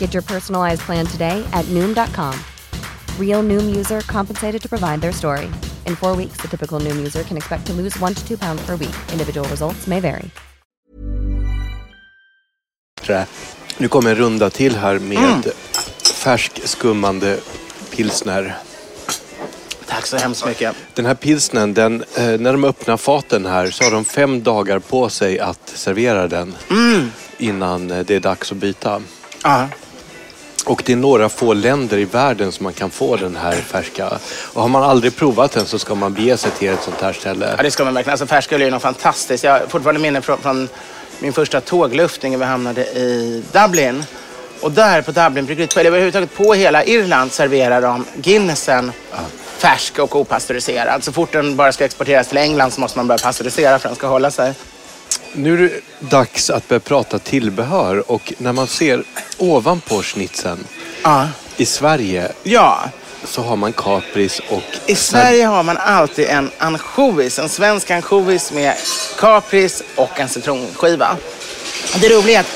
Get your personalized plan today at Noom.com. Real Noom user compensated to provide their story. In four weeks, the typical Noom user can expect to lose one to two pounds per week. Individual results may vary. Nu kommer en runda till här med färsk skummande pilsner. Tack så hemskt mycket. Den här pilsnen, den, eh, när de öppnar faten här så har de fem dagar på sig att servera den innan eh, det är dags att byta. Ja. Och det är några få länder i världen som man kan få den här färska. Och har man aldrig provat den så ska man bege sig till ett sånt här ställe. Ja, det ska man verkligen. Alltså färsköl är ju något fantastiskt. Jag har fortfarande minne från, från min första tågluftning när vi hamnade i Dublin. Och där på Dublinbryggeriet, eller överhuvudtaget på hela Irland serverar de Guinnessen färsk och opastöriserad. Så fort den bara ska exporteras till England så måste man börja pastörisera för att den ska hålla sig. Nu är det dags att börja prata tillbehör och när man ser ovanpå schnitzeln Ja. i Sverige Ja, så har man kapris och... i Sverige har man alltid en ansjovis, en svensk ansjovis med kapris och en citronskiva. Det roliga är att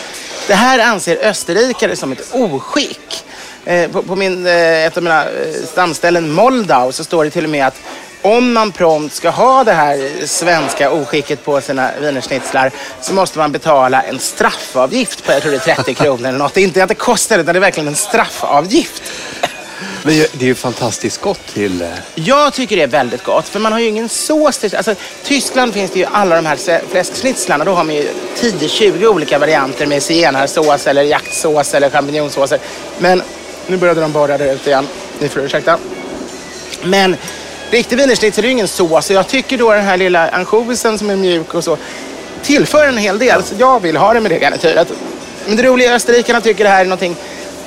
det här anser österrikare som ett oskick. Eh, på, på min, eh, ett av mina eh, stamställen, Moldau, så står det till och med att om man prompt ska ha det här svenska oskicket på sina wienerschnitzlar så måste man betala en straffavgift på, jag tror det är 30 kronor eller något. Det är inte att det kostar utan det är verkligen en straffavgift. Men det är ju fantastiskt gott till... eh, Jag tycker det är väldigt gott, för man har ju ingen sås till... Alltså, Tyskland finns det ju alla de här fläskschnitzlarna. Då har man ju 10-20 olika varianter med zigenarsås eller jaktsås eller champinjonsåser. Men nu började de borra där ute igen. Ni får ursäkta. Men riktig wienerschnitzel är ju ingen sås och jag tycker då den här lilla ansjovisen som är mjuk och så tillför en hel del. Så jag vill ha det med det garnityret. Men det roliga är österrikarna tycker det här är någonting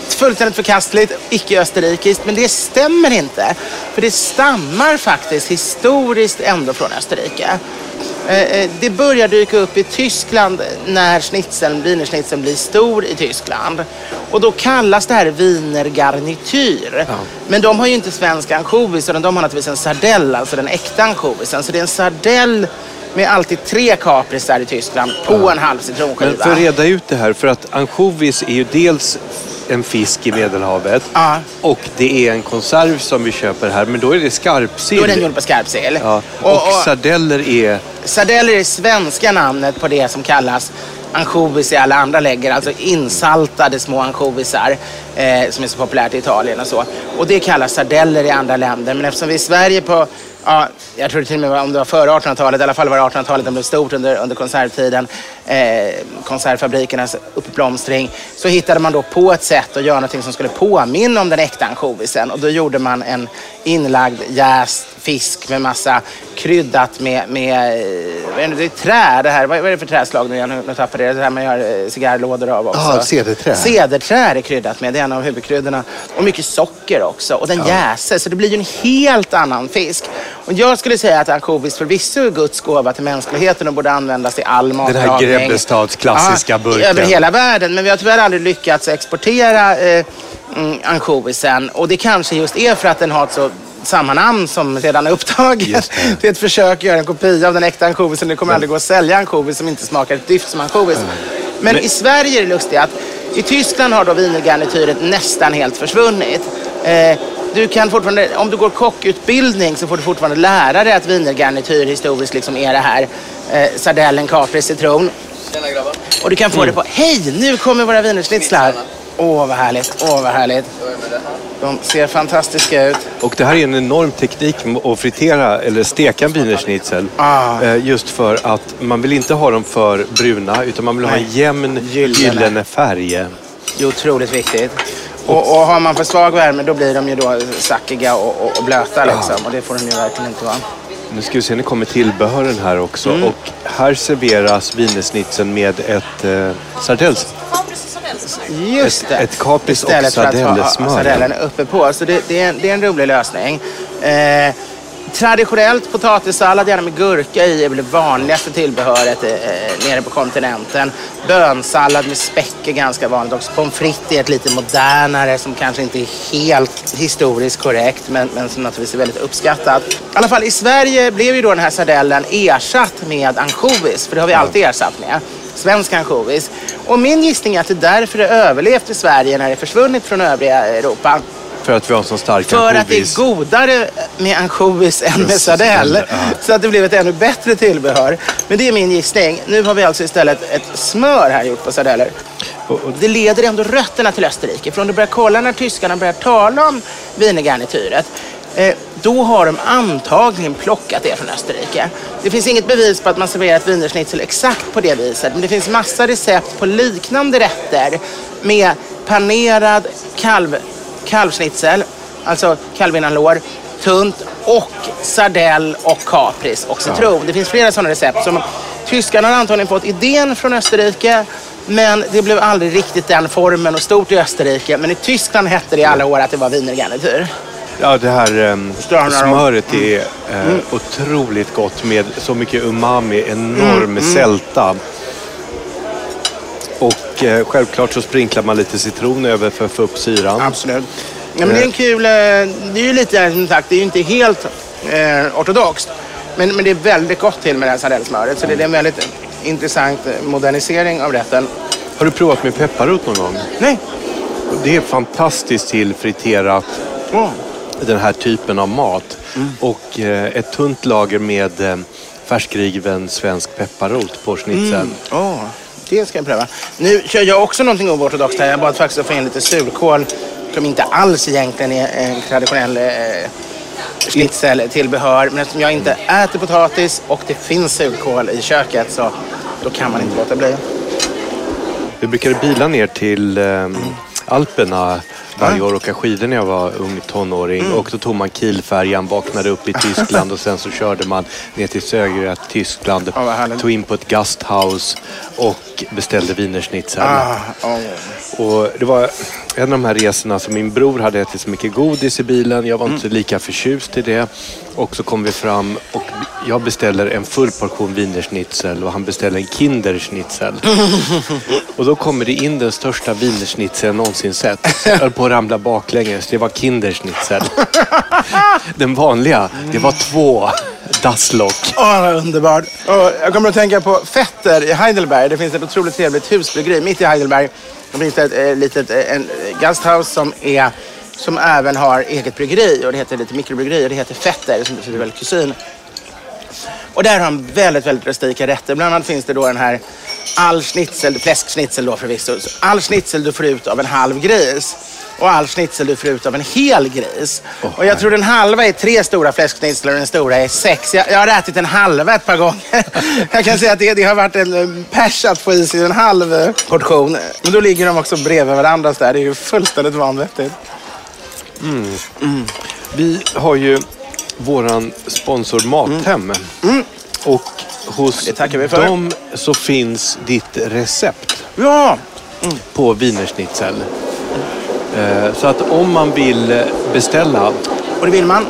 fullständigt förkastligt, icke-österrikiskt. Men det stämmer inte. För det stammar faktiskt historiskt ändå från Österrike. Eh, eh, Det börjar dyka upp i Tyskland när schnitzeln, wienerschnitzeln blir stor i Tyskland. Och då kallas det här wienergarnityr. Men de har ju inte svensk ansjovis utan de har naturligtvis en sardell, alltså den äkta ansjovisen. Så det är en sardell med alltid tre kaprisar i Tyskland på en halv citronskiva. Men för att reda ut det här, för att ansjovis är ju dels en fisk i Medelhavet Ja. och det är en konserv som vi köper här, men då är det skarpsill. Då är den gjord på skarpsill. Ja. Och, sardeller är... Sardeller är det svenska namnet på det som kallas ansjovis i alla andra läger, alltså insaltade små ansjovisar eh, som är så populärt i Italien och så. Och det kallas sardeller i andra länder. Men eftersom vi i Sverige på, ja, jag tror det till och med var, om det var före 1800-talet, i alla fall var det 1800-talet det blev stort under, under konservtiden, eh, konservfabrikernas alltså uppblomstring, så hittade man då på ett sätt att göra någonting som skulle påminna om den äkta ansjovisen. Och då gjorde man en inlagd jäst fisk med massa kryddat med, med eh, det, är trä det här. Vad är det för träslag nu igen? Nu tappade jag det. Det här man gör eh, cigarrlådor av också. Ah, cederträ. Cederträ är kryddat med. Det är en av huvudkryddorna. Och mycket socker också. Och den jäser. Så det blir ju en helt annan fisk. Och jag skulle säga att ansjovis förvisso är Guds gåva till mänskligheten och borde användas i all matlagning. här Grebbestads klassiska Ja, burken. Över hela världen. Men vi har tyvärr aldrig lyckats exportera eh, mm, ansjovisen. Och det kanske just är för att den har ett så samma namn som redan är upptaget. Det. Det är ett försök att göra en kopia av den äkta ansjovisen. Det kommer aldrig gå att sälja ansjovis som inte smakar ett dyft som ansjovis. Men, i Sverige är det lustigt att i Tyskland har då wienergarnityret nästan helt försvunnit. Eh, du kan fortfarande, om du går kockutbildning så får du fortfarande lära dig att wienergarnityr historiskt liksom är det här. Eh, sardellen, kapris, citron. Tjena grabbar. Och du kan få det på, hej nu kommer våra wienerschnitzlar. Åh vad härligt, åh vad härligt. De ser fantastiska ut. Och det här är en enorm teknik att fritera eller steka en wienerschnitzel. Ah. Eh, Just för att man vill inte ha dem för bruna utan man vill ha en Nej. jämn Gyllene. gyllene färg. Det är otroligt viktigt. Och, och har man för svag värme då blir de ju då sackiga och, och, och blöta liksom. Och det får de ju verkligen inte vara. Nu ska vi se, nu kommer tillbehören här också. Mm. Och här serveras wienerschnitzeln med ett eh, sardells. Just det. Ett kapris och Istället för att ha- ha sardellesmör. sardellen uppe på. Så det, det, är en, det är en rolig lösning. Eh, traditionellt potatissallad, gärna med gurka i, är väl det vanligaste tillbehöret eh, nere på kontinenten. Bönsallad med späck är ganska vanligt också. Pommes frites är ett lite modernare som kanske inte är helt historiskt korrekt men, men som naturligtvis är väldigt uppskattat. I alla fall i Sverige blev ju då den här sardellen ersatt med ansjovis, för det har vi alltid ersatt med. Svensk ansjovis. Och min gissning är att det är därför det överlevt i Sverige när det försvunnit från övriga Europa. För att vi har en sån stark För att det ansjovis. är godare med ansjovis än med sardell. ja. Så att det blev ett ännu bättre tillbehör. Men det är min gissning. Nu har vi alltså istället ett smör här gjort på sardeller. Det leder ändå rötterna till Österrike. För om du börjar kolla när tyskarna börjar tala om wienergarnityret eh, då har de antagligen plockat det från Österrike. Det finns inget bevis på att man serverat wienerschnitzel exakt på det viset. Men det finns massa recept på liknande rätter med panerad kalv, kalvschnitzel, alltså kalvinnanlår, tunt och sardell och kapris och citron. Det finns flera sådana recept. Som, tyskarna har antagligen fått idén från Österrike men det blev aldrig riktigt den formen och stort i Österrike. Men i Tyskland hette det i alla år att det var wienergarnityr. Ja, det här de. smöret är eh, Mm. otroligt gott med så mycket umami, enorm Mm, mm. sälta. Och eh, självklart så sprinklar man lite citron över för att få upp syran. Absolut. Ja, men det är en kul... eh, Det är ju lite, som sagt, det är ju inte helt eh, ortodoxt. Men, men det är väldigt gott till med det här sardellsmöret. Så det är en väldigt intressant modernisering av rätten. Har du provat med pepparrot någon gång? Nej. Det är fantastiskt till friterat, Åh. Den här typen av mat. Och eh, ett tunt lager med eh, färskriven svensk pepparrot på schnitzeln. Mm. Åh, det ska jag pröva. Nu kör jag också någonting oortodoxt här. Jag bad faktiskt att få in lite surkål som inte alls egentligen är en traditionell eh, schnitzeltillbehör. Men eftersom jag inte äter potatis och det finns surkål i köket så då kan man inte låta bli. Vi brukade bila ner till eh, Alperna varje år och åka skidor när jag var ung tonåring. Mm. Och då tog man Kielfärjan, vaknade upp i Tyskland och sen så körde man ner till södra Tyskland. Ja, tog in på ett gasthaus och beställde wienerschnitzel. Ah. Och det var en av de här resorna som min bror hade ätit så mycket godis i bilen. Jag var inte lika förtjust i det. Och så kom vi fram och jag beställer en full portion wienerschnitzel och han beställer en kinderschnitzel. Och då kommer det in den största wienerschnitzeln jag någonsin sett. Jag höll på att ramla baklänges. Det var kinderschnitzel. Den vanliga, det var två dasslock. Åh, vad underbart. Och jag kommer att tänka på Fetter i Heidelberg. Det finns ett otroligt trevligt husbryggeri mitt i Heidelberg. Det finns ett eh, litet eh, en gasthouse som, är, som även har eget bryggeri. Och det heter lite mikrobryggeri och det heter Fetter som betyder väl kusin. Och där har de väldigt, väldigt rustika rätter. Bland annat finns det då den här all schnitzel, fläskschnitzel då förvisso. All schnitzel du får ut av en halv gris. Och all schnitzel du får ut av en hel gris. och jag tror den halva är tre stora fläskschnitzel och den stora är sex. Jag, jag har ätit en halva ett par gånger. jag kan säga att det, det har varit en eh, pers att få i sig en halv eh, portion. Men då ligger de också bredvid varandra så där. Det är ju fullständigt vanvettigt. Vi har ju våran sponsor Mathem. Och hos Det tackar vi för. dem så finns ditt recept Ja! på wienerschnitzel. Eh, Så att om man vill eh, beställa... Och det vill man.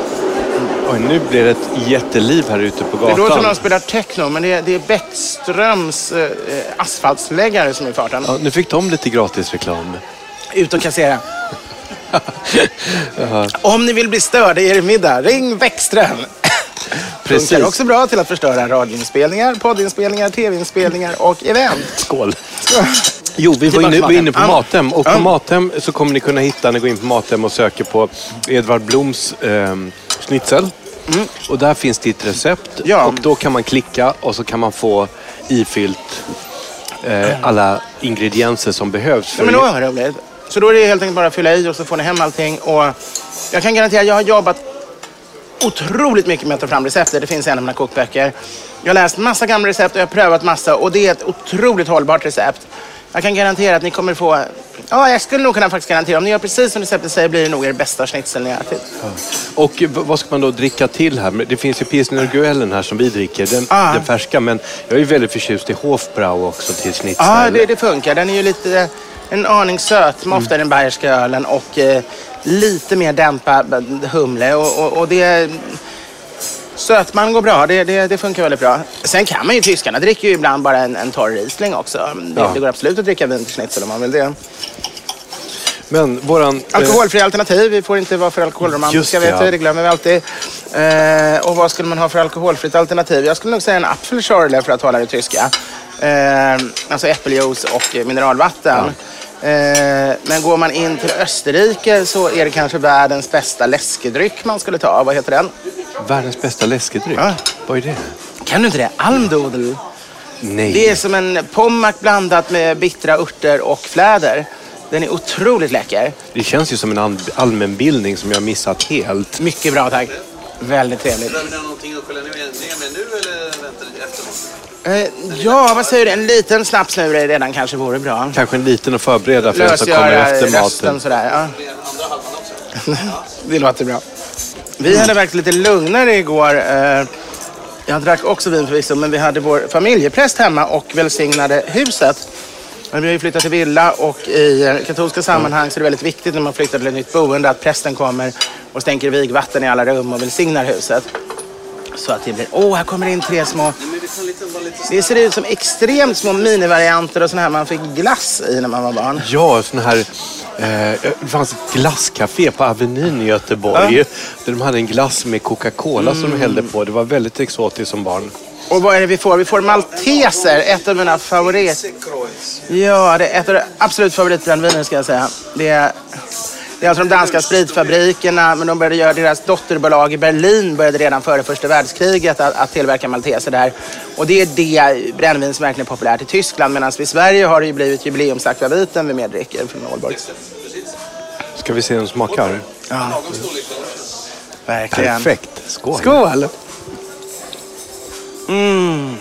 Oj, nu blir det ett jätteliv här ute på Det låter som gatan. de spelar techno, men det är, det är Bäckströms eh, asfaltsläggare som är i farten. Ja, nu fick de lite gratis reklam. Ut och kassera. Om ni vill bli störda i er middag, ring Bäckström. Precis. Funkar också bra till att förstöra radioinspelningar, poddinspelningar, tv-inspelningar och event. Skål! Jo, vi var inne, var inne på Mathem. Och på Mathem så kommer ni kunna hitta, när ni går in på Mathem och söker på Edvard Bloms eh, schnitzel. Och där finns ditt recept. Mm. Ja. Och då kan man klicka och så kan man få ifyllt eh, alla ingredienser som behövs. Ja, men då var det roligt. Så då är det helt enkelt bara att fylla i och så får ni hem allting. Och jag kan garantera, jag har jobbat otroligt mycket med att ta fram recepter. Det finns en av mina kokböcker. Jag har läst massa gamla recept och jag har prövat massa och det är ett otroligt hållbart recept. Jag kan garantera att ni kommer få... Ja, jag skulle nog kunna faktiskt garantera. Om ni gör precis som receptet säger blir det nog er bästa schnitzel ni har ätit. Och v- vad ska man då dricka till här? Det finns ju Pilsner Guellen här som vi dricker, den, Ah. den färska. Men jag är väldigt förtjust i Hofbrau också till schnitzel. Ja, det, det funkar. Den är ju lite en aning söt, som ofta är den bayerska ölen och eh, lite mer dämpad humle. Och, och, och det... Sötman går bra, det, det, det funkar väldigt bra. Sen kan man ju, tyskarna dricker ju ibland bara en, en torr Riesling också. Det, Ja. det går absolut att dricka vin till schnitzel om man vill det. Men våran... eh, Alkoholfria alternativ, vi får inte vara för alkoholromantiska det, vet ja. det glömmer vi alltid. Eh, och vad skulle man ha för alkoholfritt alternativ? Jag skulle nog säga en Apfelschorle för att tala det tyska. Eh, alltså äppeljuice och eh, mineralvatten. Eh, men går man in till Österrike så är det kanske världens bästa läskedryck man skulle ta. Vad heter den? Världens bästa läskedryck? Ja. Vad är det? Kan du inte det? Almdudel. Nej. Det är som en pommac blandat med bittra örter och fläder. Den är otroligt läcker. Det känns ju som en all- allmänbildning som jag har missat helt. Mycket bra tack. Väldigt trevligt. Behöver ni någonting att skölja ner med nu eller väntar lite efteråt? Eh, ja, vad säger du? En liten snaps nu redan kanske vore bra. Kanske en liten att förbereda för den som kommer efter maten. sådär. Ja, Det är andra halvan också. det låter bra. Vi hade verkligen lite lugnare igår. Eh, jag drack också vin förvisso, men vi hade vår familjepräst hemma och välsignade huset. Men Vi har ju flyttat till villa och i eh, katolska sammanhang så är det väldigt viktigt när man flyttar till ett nytt boende att prästen kommer och stänker vigvatten i alla rum och välsignar huset. Så att det blir, åh här kommer in tre små Det ser ut som extremt små minivarianter och såna här man fick glass i när man var barn. Ja, sån här... Eh, det fanns ett glasscafé på Avenyn i Göteborg. Där de hade en glass med Coca-Cola som de hällde på. Det var väldigt exotiskt som barn. Och vad är det vi får? Vi får malteser, ett av mina favorit... Ja, det är ett av de absolut favoritbrännviner ska jag säga. Det är, det är alltså de danska spritfabrikerna, men de började göra, deras dotterbolag i Berlin började redan före första världskriget att, att tillverka malteser där. Och det är det brännvin som verkligen är populärt i Tyskland, medan vi i Sverige har det ju blivit jubileumsakvaviten vi medricker från Ålborg. Ska vi se hur den smakar? Ja. Verkligen. Perfekt. Skål. Skål! Mm.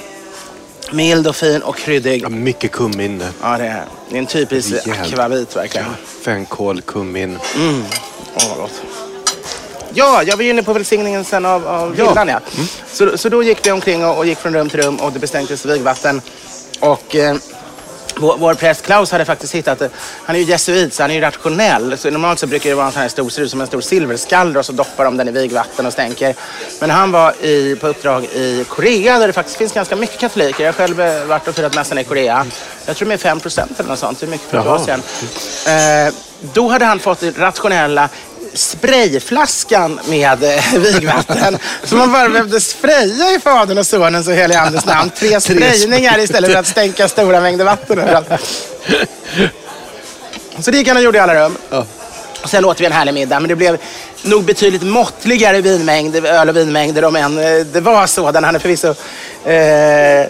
Mild och fin och kryddig. Ja, mycket kummin. Ja, det är, det är en typisk akvavit verkligen. Fänkål, kummin. Åh, vad gott. Ja, jag var ju inne på välsigningen sen av, av Ja. villan. Ja. Så, så då gick vi omkring och, och gick från rum till rum och det bestänktes vigvatten. Och eh, vår, vår präst Klaus hade faktiskt hittat, eh, han är ju jesuit så han är ju rationell. Så normalt så brukar det vara en sån här stor, ser ut som en stor silverskallra och så doppar de den i vigvatten och stänker. Men han var i, på uppdrag i Korea där det faktiskt finns ganska mycket katoliker. Jag har själv eh, varit och firat mässan i Korea. Jag tror de är 5 procent eller något sånt. Det är mycket år sedan. Eh, då hade han fått det rationella sprayflaskan med eh, vigvatten. Så man bara behövde spraya i Fadern och Sonens och Helige Andes namn. Tre sprayningar istället för att stänka stora mängder vatten överallt. Så det gick han och gjorde i alla rum. Och sen åt vi en härlig middag, men det blev nog betydligt måttligare vinmängd, öl och vinmängder om än eh, det var sådan. Han är förvisso eh,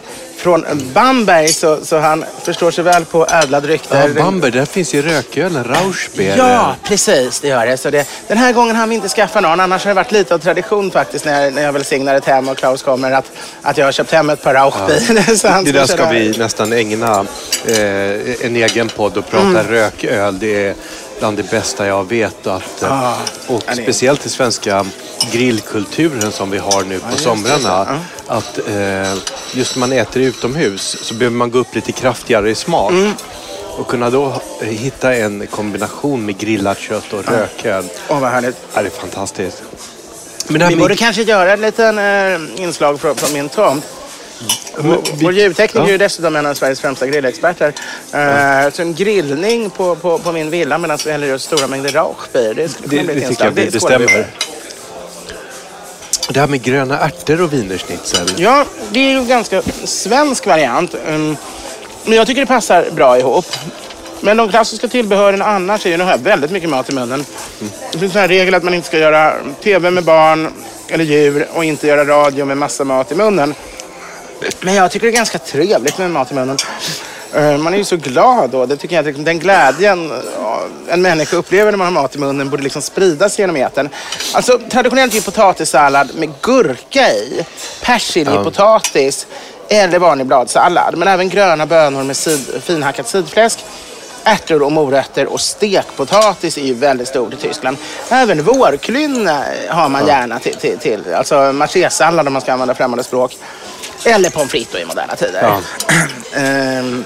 från Bamberg, så, så han förstår sig väl på ädla drycker. Ja, Bamberg, där finns ju rökölen, Rauschbeer. Ja, precis. Det gör det. Så det. Den här gången hann vi inte skaffa någon. Annars har det varit lite av tradition faktiskt när jag, när jag välsignar ett hem och Klaus kommer att, att jag har köpt hem ett par Rauchbier. Så han Det där ska vi nästan ägna eh, en egen podd och prata Mm. rököl. Det är bland det bästa jag vet. Att, eh, Ah. och speciellt i svenska grillkulturen som vi har nu på det. somrarna. Att eh, just när man äter utomhus så behöver man gå upp lite kraftigare i smak. Mm. Och kunna då hitta en kombination med grillat kött och rököl. Åh, vad härligt. Ja, det är fantastiskt. Men Vi med- borde kanske göra en liten eh, inslag från, från min tomt. Vår, vår ljudtekniker är ju dessutom en av Sveriges främsta grillexperter. Eh, Så en grillning på, på, på min villa medan vi häller ut stora mängder Rauchbier. Det skulle kunna Det, bli ett det inslag. Det bestämmer. för. Det här med gröna ärtor och wienerschnitzel. Ja, det är ju en ganska svensk variant. Um, Men jag tycker det passar bra ihop. Men de klassiska tillbehören annars är ju, nu har jag väldigt mycket mat i munnen. Det finns en regel att man inte ska göra tv med barn eller djur och inte göra radio med massa mat i munnen. Men jag tycker det är ganska trevligt med mat i munnen. Eh, Man är ju så glad då. Det tycker jag, att den glädjen ja, en människa upplever när man har mat i munnen borde liksom spridas genom etern. Alltså traditionellt är ju potatissallad med gurka i, persiljepotatis eller vanlig bladsallad. Men även gröna bönor med sid, finhackat sidfläsk ärtor och morötter och stekpotatis är ju väldigt stort i Tyskland. Även vårklynne har man gärna till, till, till alltså machésallad om man ska använda främmande språk. Eller pommes frites då i moderna tider. Ja. Ehm,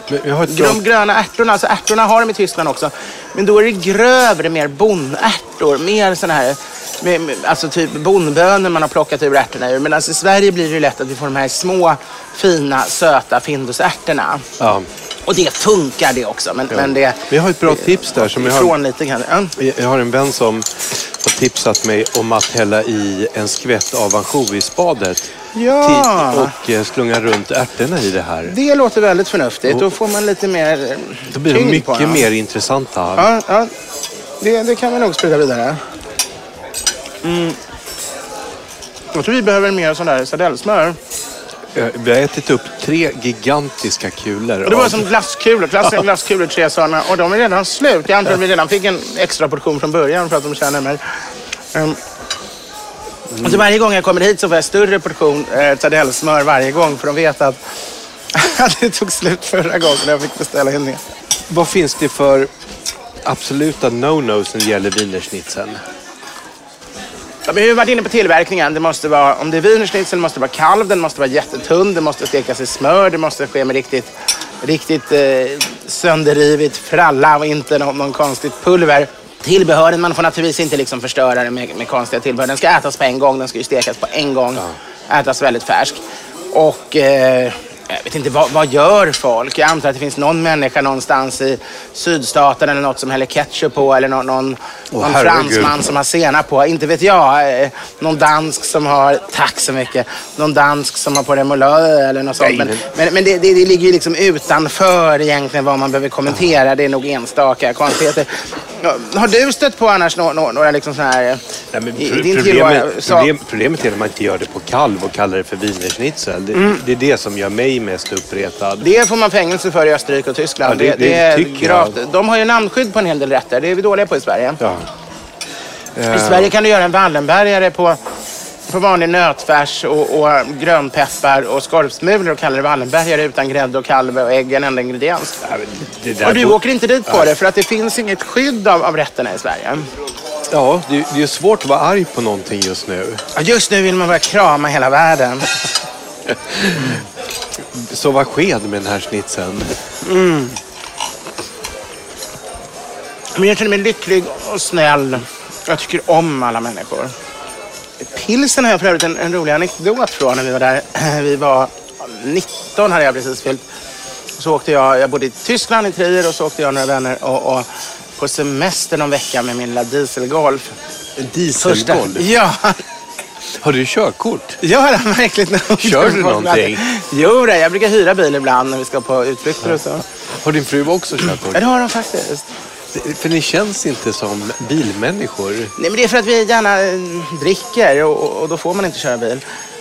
de gröna ärtorna, alltså ärtorna har de i Tyskland också. Men då är det grövre, mer bondärtor. Mer sådana här, med, med, alltså typ bondbönor man har plockat ur ärtorna ur. Men alltså i Sverige blir det lätt att vi får de här små, fina, söta findusärtorna. Ja. Och det funkar det också. Men, Ja. men det... Jag har ett bra tips där. Som jag, har, lite grann. Ja. jag har en vän som har tipsat mig om att hälla i en skvätt av ansjovisbadet. Ja. Och eh, slunga runt ärtorna i det här. Det låter väldigt förnuftigt. Då får man lite mer eh, Då blir de mycket mer intressanta. Ja, ja. Det, det kan vi nog sprida vidare. Mm. Jag tror vi behöver mer sån där sardellsmör. Eh, Vi har ätit upp tre gigantiska kulor. Och det var som glasskulor, klassiska glasskulor, tre sådana. Och de är redan slut. Jag antar att vi redan fick en extra portion från början för att de känner mig. Um, och så varje gång jag kommer hit så får jag större portion eh, sardellsmör varje gång för de vet att, att det tog slut förra gången när jag fick beställa in det. Vad finns det för absoluta no-nos när det gäller wienerschnitzeln? Ja, vi har varit inne på tillverkningen. Det måste vara, om det är wienerschnitzel måste det vara kalv, den måste vara jättetunn, det måste stekas i smör, det måste ske med riktigt, riktigt eh, sönderrivigt fralla och inte någon, någon konstigt pulver. Tillbehören, man får naturligtvis inte liksom förstöra det med, med konstiga tillbehör. Den ska ätas på en gång, den ska ju stekas på en gång. Ätas väldigt färsk. Och eh, jag vet inte, vad, vad gör folk? Jag antar att det finns någon människa någonstans i sydstaten eller något som häller ketchup på eller någon, någon, Åh, någon fransman som har senap på. Inte vet jag. Eh, Någon dansk som har, tack så mycket, någon dansk som har på remoulade eller något sånt. Nej, Men, men- men, men det, det, det ligger ju liksom utanför egentligen vad man behöver kommentera. Det är nog enstaka konstigheter. Har du stött på annars nå, nå, några liksom sådana här... Nej, men pro- din problemet, så- problem, problemet är att man inte gör det på kalv och kallar det för wienerschnitzel. Det, det är det som gör mig mest uppretad. Mm. Det får man fängelse för i Österrike och Tyskland. Ja, det- det är tycker gravt. jag. De har ju namnskydd på en hel del rätter. Det är vi dåliga på i Sverige. Ja. I Sverige kan du göra en Wallenbergare på, på vanlig nötfärs och, och grönpeppar och skorpsmulor och kalla det Wallenbergare utan grädde och kalv och ägg, en enda ingrediens. Ja, Och du åker inte dit på det för att det finns inget skydd av, av rätterna i Sverige. Ja, det, det är svårt att vara arg på någonting just nu. Ja, Just nu vill man börja krama hela världen. Så var sked med den här schnitzeln. Men jag känner mig lycklig och snäll. Jag tycker om alla människor. Pilsen har jag för övrigt en, en rolig anekdot från när vi var där. Vi var 19 hade jag precis fyllt. Så åkte jag, jag bodde i Tyskland i Trier och så åkte jag och några vänner och, och på semester någon vecka med min lilla dieselgolf. En dieselgolf? Ja, Har du körkort? ja märkligt nog. Kör du någonting? Jo, jag brukar hyra bil ibland när vi ska på utflykter och så. Har din fru också körkort? Ja, det har de faktiskt. För ni känns inte som bilmänniskor. Nej, men det är för att vi gärna eh, dricker och, och, då får man inte köra bil.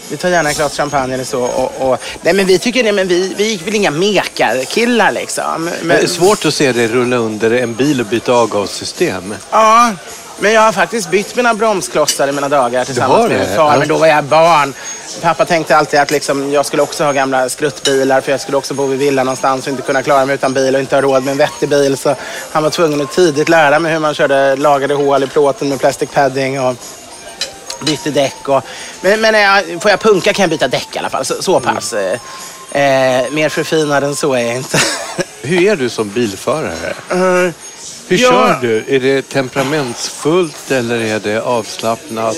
Vi tar gärna ett glas champagne eller så. Och, och, nej, men vi tycker det, men vi, vi är väl inga mekarkillar liksom. Men, det är svårt att se dig rulla under en bil och byta avgassystem. Ja, men jag har faktiskt bytt mina bromsklossar i mina dagar tillsammans med min far. Men då var jag barn. Pappa tänkte alltid att liksom, jag skulle också ha gamla skruttbilar för jag skulle också bo i villa någonstans och inte kunna klara mig utan bil och inte ha råd med en vettig bil. Så han var tvungen att tidigt lära mig hur man körde lagade hål i plåten med plastic padding och bytte däck. Och, men men jag, får jag punka kan jag byta däck i alla fall. Så, så pass. Eh, eh, mer förfinad än så är jag inte. Hur är du som bilförare? Eh, Hur Ja. kör du? Är det temperamentsfullt eller är det avslappnat?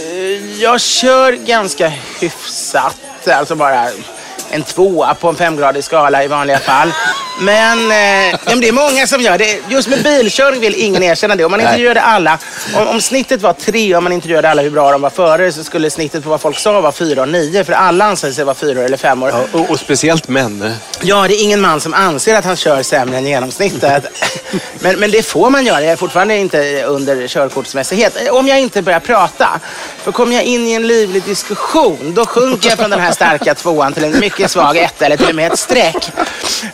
Jag kör ganska hyfsat. Alltså bara en tvåa på en femgradig skala i vanliga fall. Men, eh, det är många som gör det. Just med bilkörning vill ingen erkänna det. Om man intervjuade alla, om, om snittet var tre och man intervjuade alla hur bra de var före så skulle snittet på vad folk sa vara fyra och nio. För alla anser sig vara fyra eller femmor. Ja, och, och speciellt män. Ja, det är ingen man som anser att han kör sämre än genomsnittet. men, men det får man göra. Jag är fortfarande inte under körkortsmässighet. Om jag inte börjar prata. För kommer jag in i en livlig diskussion, då sjunker jag från den här starka tvåan till en mycket svag etta eller till och med ett streck.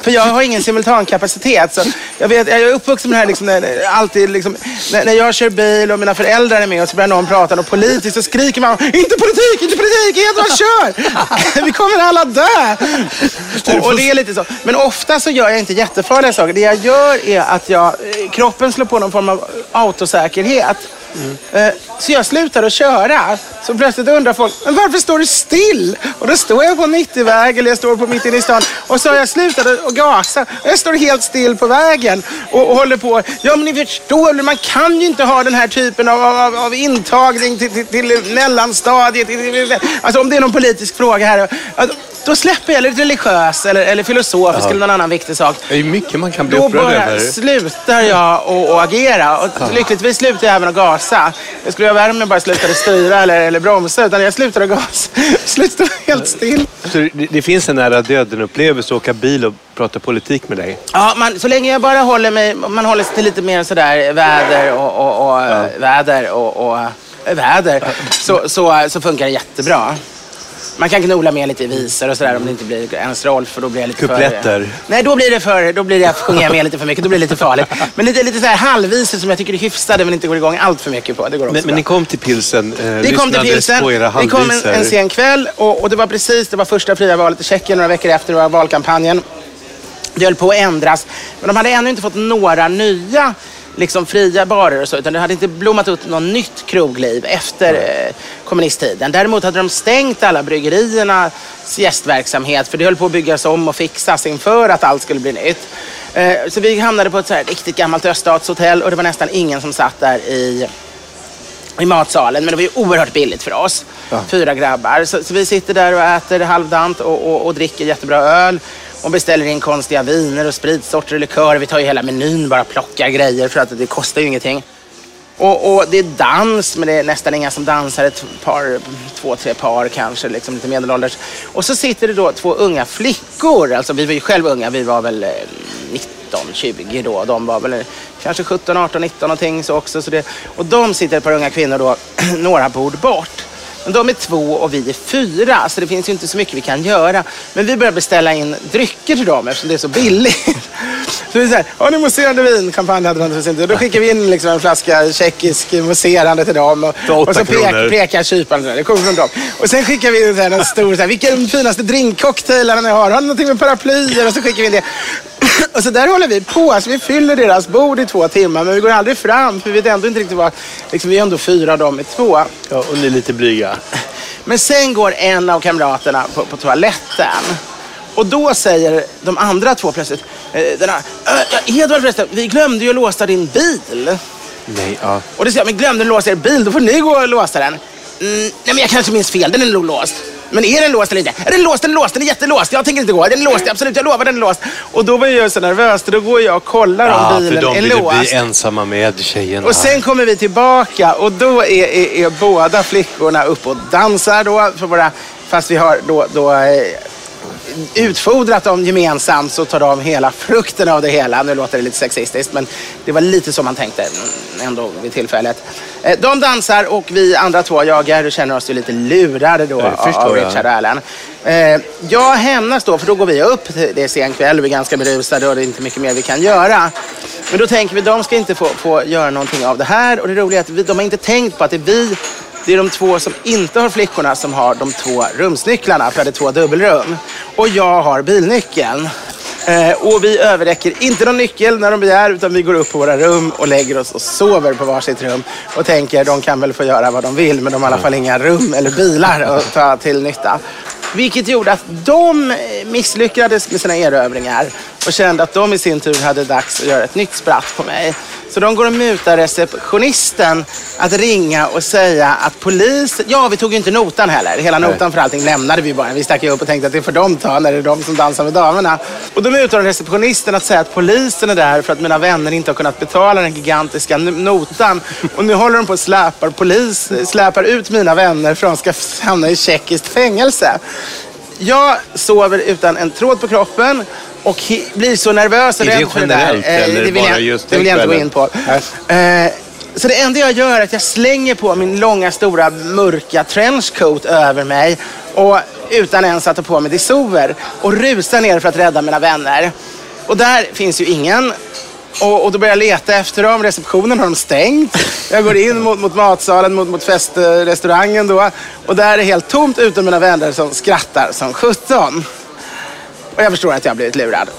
För jag har ingen simultankapacitet. Så jag, vet, jag är uppvuxen med det här, liksom, när, alltid, liksom, när, när jag kör bil och mina föräldrar är med och så börjar någon prata och politiskt så skriker man inte politik, inte politik, vad kör! Vi kommer alla dö! Och, och, det är lite så. Men ofta så gör jag inte jättefarliga saker. Det jag gör är att jag, eh, kroppen slår på någon form av autosäkerhet. Mm. Så jag slutade att köra. Så plötsligt undrar folk, men varför står du still? Och då står jag på en 90-väg eller jag står på mitt inne i stan. Och så har jag slutat att gasa. Jag står helt still på vägen och, och håller på. Ja men ni förstår, man kan ju inte ha den här typen av, av, av intagning till, till, till mellanstadiet. Alltså om det är någon politisk fråga här. Då släpper jag, eller religiös eller, eller filosofisk ja. eller någon annan viktig sak. Det är mycket man kan bli upprörd över. Då bara slutar jag att agera. Och ja. lyckligtvis slutar jag även att gasa. Det skulle vara värre om jag bara slutade styra eller, eller bromsa. Utan jag slutade gasa. slutade helt still. Så det, det finns en nära döden-upplevelse att åka bil och prata politik med dig? Ja, man, så länge jag bara håller mig, man håller sig till lite mer sådär väder och, och, och ja. väder och, och väder. Så, så, så funkar det jättebra. Man kan gnola med lite visor och sådär om det inte blir ens Rolf för då blir jag lite Kupletter? För, nej, då blir det för, då blir det, jag sjunger med lite för mycket. Då blir det lite farligt. Men lite, lite så här halvvisor som jag tycker är hyfsade men inte går igång allt för mycket på. Det går också men, men ni kom till pilsen, eh, Vi kom till pilsen. på era halvvisor. Vi kom en, en sen kväll och, och, det var precis, det var första fria valet i Tjeckien några veckor efter det var valkampanjen. Det höll på att ändras. Men de hade ännu inte fått några nya liksom fria barer och så, utan det hade inte blommat upp något nytt krogliv efter kommunisttiden. Däremot hade de stängt alla bryggeriernas gästverksamhet för det höll på att byggas om och fixas inför att allt skulle bli nytt. Eh, så vi hamnade på ett så riktigt gammalt öststatshotell och det var nästan ingen som satt där i i matsalen, men det var ju oerhört billigt för oss. Ja. Fyra grabbar. Så, så, vi sitter där och äter halvdant och, och, och dricker jättebra öl och beställer in konstiga viner och spritsorter och likörer. Vi tar ju hela menyn, bara plockar grejer för att det kostar ju ingenting. Och, och, det är dans, men det är nästan inga som dansar. Ett par, två, tre par kanske, liksom lite medelålders. Och så sitter det då två unga flickor. Alltså vi var ju själva unga, vi var väl eh, 19, 20 då. De var väl eh, kanske 17, 18, 19 någonting så också. Så det, och de sitter ett par unga kvinnor då, några bord bort. Men de är två och vi är fyra, så det finns ju inte så mycket vi kan göra. Men vi börjar beställa in drycker till dem eftersom det är så billigt. Så vi säger, ja ni mousserande vin, champagne hade de inte. Då skickar vi in liksom en flaska tjeckisk mousserande till dem. Och, och så pek, pekar kyparen, det kommer från dem. Och sen skickar vi in en stor, så här, vilka är de finaste drinkcocktailarna ni har? Har ni någonting med paraplyer? Och så skickar vi in det. Och så där håller vi på. Alltså, vi fyller deras bord i två timmar, men vi går aldrig fram. För vi vet ändå inte riktigt vad... Liksom, vi är ändå fyra, de är två. Ja, och ni är lite blyga. Men sen går en av kamraterna på, på toaletten. Och då säger de andra två plötsligt, eh, den här, Edvard förresten, vi glömde ju att låsa din bil. Nej, ja. Och det säger jag, men glömde ni låsa er bil? Då får ni gå och låsa den. Mm, nej, men jag kanske minns fel, den är nog låst. Men är den låst eller inte? Är den låst? Den är låst. Den är jättelåst. Jag tänker inte gå. Den är låst. Absolut, jag lovar den är låst. Och då var jag så nervös. Då går jag och kollar ja, om bilen är låst. Ja, för de vill bli ensamma med tjejerna. Och sen kommer vi tillbaka och då är, är, är båda flickorna uppe och dansar då. För våra, fast vi har då, då eh, utfodrat dem gemensamt så tar de hela frukten av det hela. Nu låter det lite sexistiskt men det var lite så man tänkte ändå vid tillfället. Eh, de dansar och vi andra två jagar och känner oss ju lite lurade då av Richard och Allen. Eh, jag hämnas då för då går vi upp, det är sen kväll, vi är ganska berusade och det är inte mycket mer vi kan göra. Men då tänker vi, de ska inte få, få göra någonting av det här och det roliga är att vi, de har inte tänkt på att det är vi det är de två som inte har flickorna som har de två rumsnycklarna, för det är två dubbelrum. Och jag har bilnyckeln. Eh, och vi överräcker inte någon nyckel när de begär utan vi går upp på våra rum och lägger oss och sover på varsitt rum och tänker de kan väl få göra vad de vill men de har i alla fall inga rum eller bilar att ta till nytta. Vilket gjorde att de misslyckades med sina erövringar och kände att de i sin tur hade dags att göra ett nytt spratt på mig. Så de går och mutar receptionisten att ringa och säga att polisen... Ja, vi tog ju inte notan heller. Hela notan för allting lämnade vi bara. Vi stack ju upp och tänkte att det får de ta när det är de som dansar med damerna. Och då mutar de receptionisten att säga att polisen är där för att mina vänner inte har kunnat betala den gigantiska notan. Och nu håller de på och släpar, polis, släpar ut mina vänner för att de ska hamna i tjeckiskt fängelse. Jag sover utan en tråd på kroppen och blir så nervös och rädd för det där. Eh, eller det vill bara jag, just det vill jag inte gå in på. Eh, så det enda jag gör är att jag slänger på min långa, stora, mörka trenchcoat över mig och utan ens att ta på mig dessouer och rusar ner för att rädda mina vänner. Och där finns ju ingen. Och, och, då börjar jag leta efter dem. Receptionen har de stängt. Jag går in mot, mot matsalen, mot, mot festrestaurangen då. Och där är det helt tomt utom mina vänner som skrattar som sjutton. Och jag förstår att jag har blivit lurad.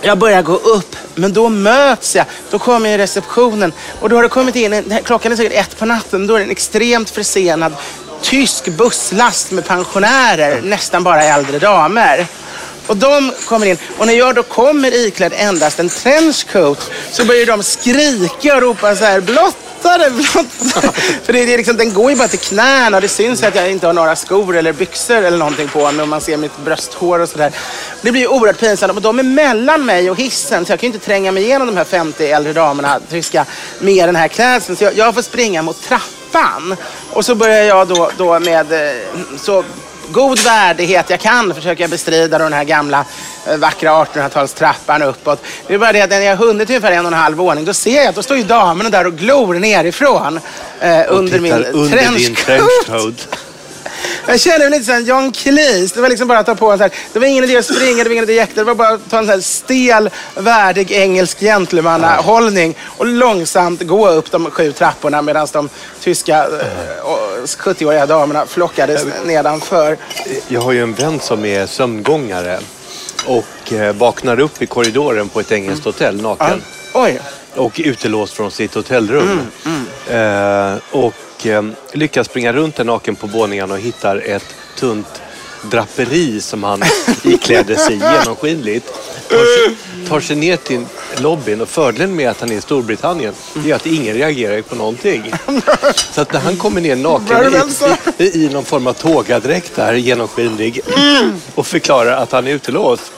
Jag börjar gå upp, men då möts jag. Då kommer jag i receptionen och då har det kommit in, klockan är säkert ett på natten, då är det en extremt försenad tysk busslast med pensionärer, nästan bara äldre damer. Och de kommer in och när jag då kommer iklädd endast en trenchcoat så börjar de skrika och ropa så här blått blottare, blottare. För det, det är liksom, den går ju bara till knäna och det syns att jag inte har några skor eller byxor eller någonting på mig och man ser mitt brösthår och sådär. Det blir ju oerhört pinsamt och de är mellan mig och hissen så jag kan ju inte tränga mig igenom de här 50 äldre damerna, tyska, med den här klädseln. Så jag, jag får springa mot trappan. Och så börjar jag då, då med eh, så god värdighet jag kan försöker jag bestrida den här gamla eh, vackra 1800-talstrappan uppåt. Det är bara det att när jag har hunnit ungefär en och en halv våning då ser jag att då står ju damerna där och glor nerifrån eh, under min trenchcoat. Jag känner mig lite som John Cleese. Det var liksom bara att ta på en så här. Det var ingen idé att springa, det var ingen idé att jäkta. Det var bara att ta en så här stel, värdig engelsk gentlemannahållning och långsamt gå upp de sju trapporna medan de tyska eh, 70-åriga damerna flockades nedanför. Jag har ju en vän som är sömngångare och eh, vaknar upp i korridoren på ett engelskt mm. hotell naken. Ja. Oj. Och utelåst från sitt hotellrum. Mm, mm. Eh, och och eh, lyckas springa runt där naken på våningen och hittar ett tunt draperi som han iklädde sig genomskinligt. Tar sig, tar sig ner till lobbyn och fördelen med att han är i Storbritannien är att ingen reagerar på någonting. Så att när han kommer ner naken i, i, i någon form av tågadräkt där, genomskinlig och förklarar att han är utelåst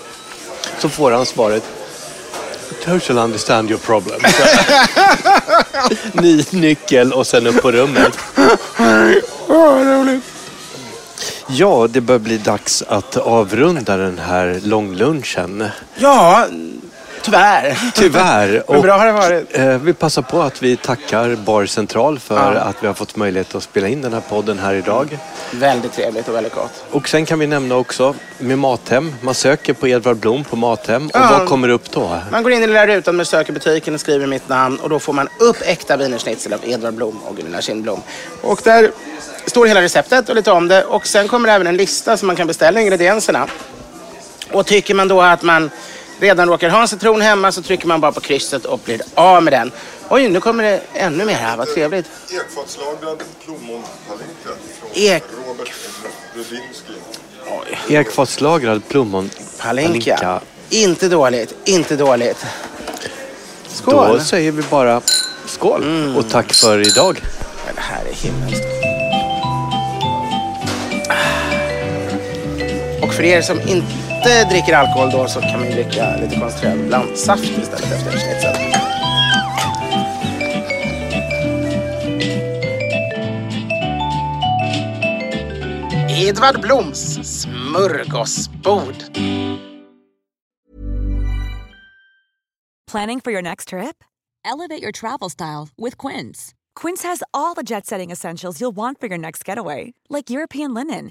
så får han svaret totally understand your problem. Ny nyckel och sen upp på rummet. Ja, det börjar bli dags att avrunda den här långlunchen. Ja, Tyvärr. Tyvärr. Men bra har det varit. Eh, vi passar på att vi tackar Bar Central för ja. att vi har fått möjlighet att spela in den här podden här idag. Väldigt trevligt och väldigt gott. Och sen kan vi nämna också med Mathem. Man söker på Edvard Blom på Mathem. Och ja. vad kommer upp då? Man går in i lilla rutan med sökebutiken och skriver mitt namn och då får man upp äkta wienerschnitzel av Edvard Blom och Gunilla Kindblom. Och där står hela receptet och lite om det och sen kommer det även en lista som man kan beställa ingredienserna. Och tycker man då att man redan råkar ha en citron hemma så trycker man bara på krysset och blir av med den. Oj, nu kommer det ännu mer här. Vad trevligt. Ekfatslagrad plommonpalinka från Ek... Robert Brudinski. Ekfatslagrad plommonpalinka. Inte dåligt, inte dåligt. Skål! Då säger vi bara skål mm. och tack för idag. det här är himmelskt. Och för er som inte inte dricker alkohol då så kan man ju dricka lite koncentrerad blandsaft istället efter. Edvard Bloms smörgåsbord. Planning for your next trip? Elevate your travel style with Quince. Quince has all the jet setting essentials you'll want for your next getaway, like European linen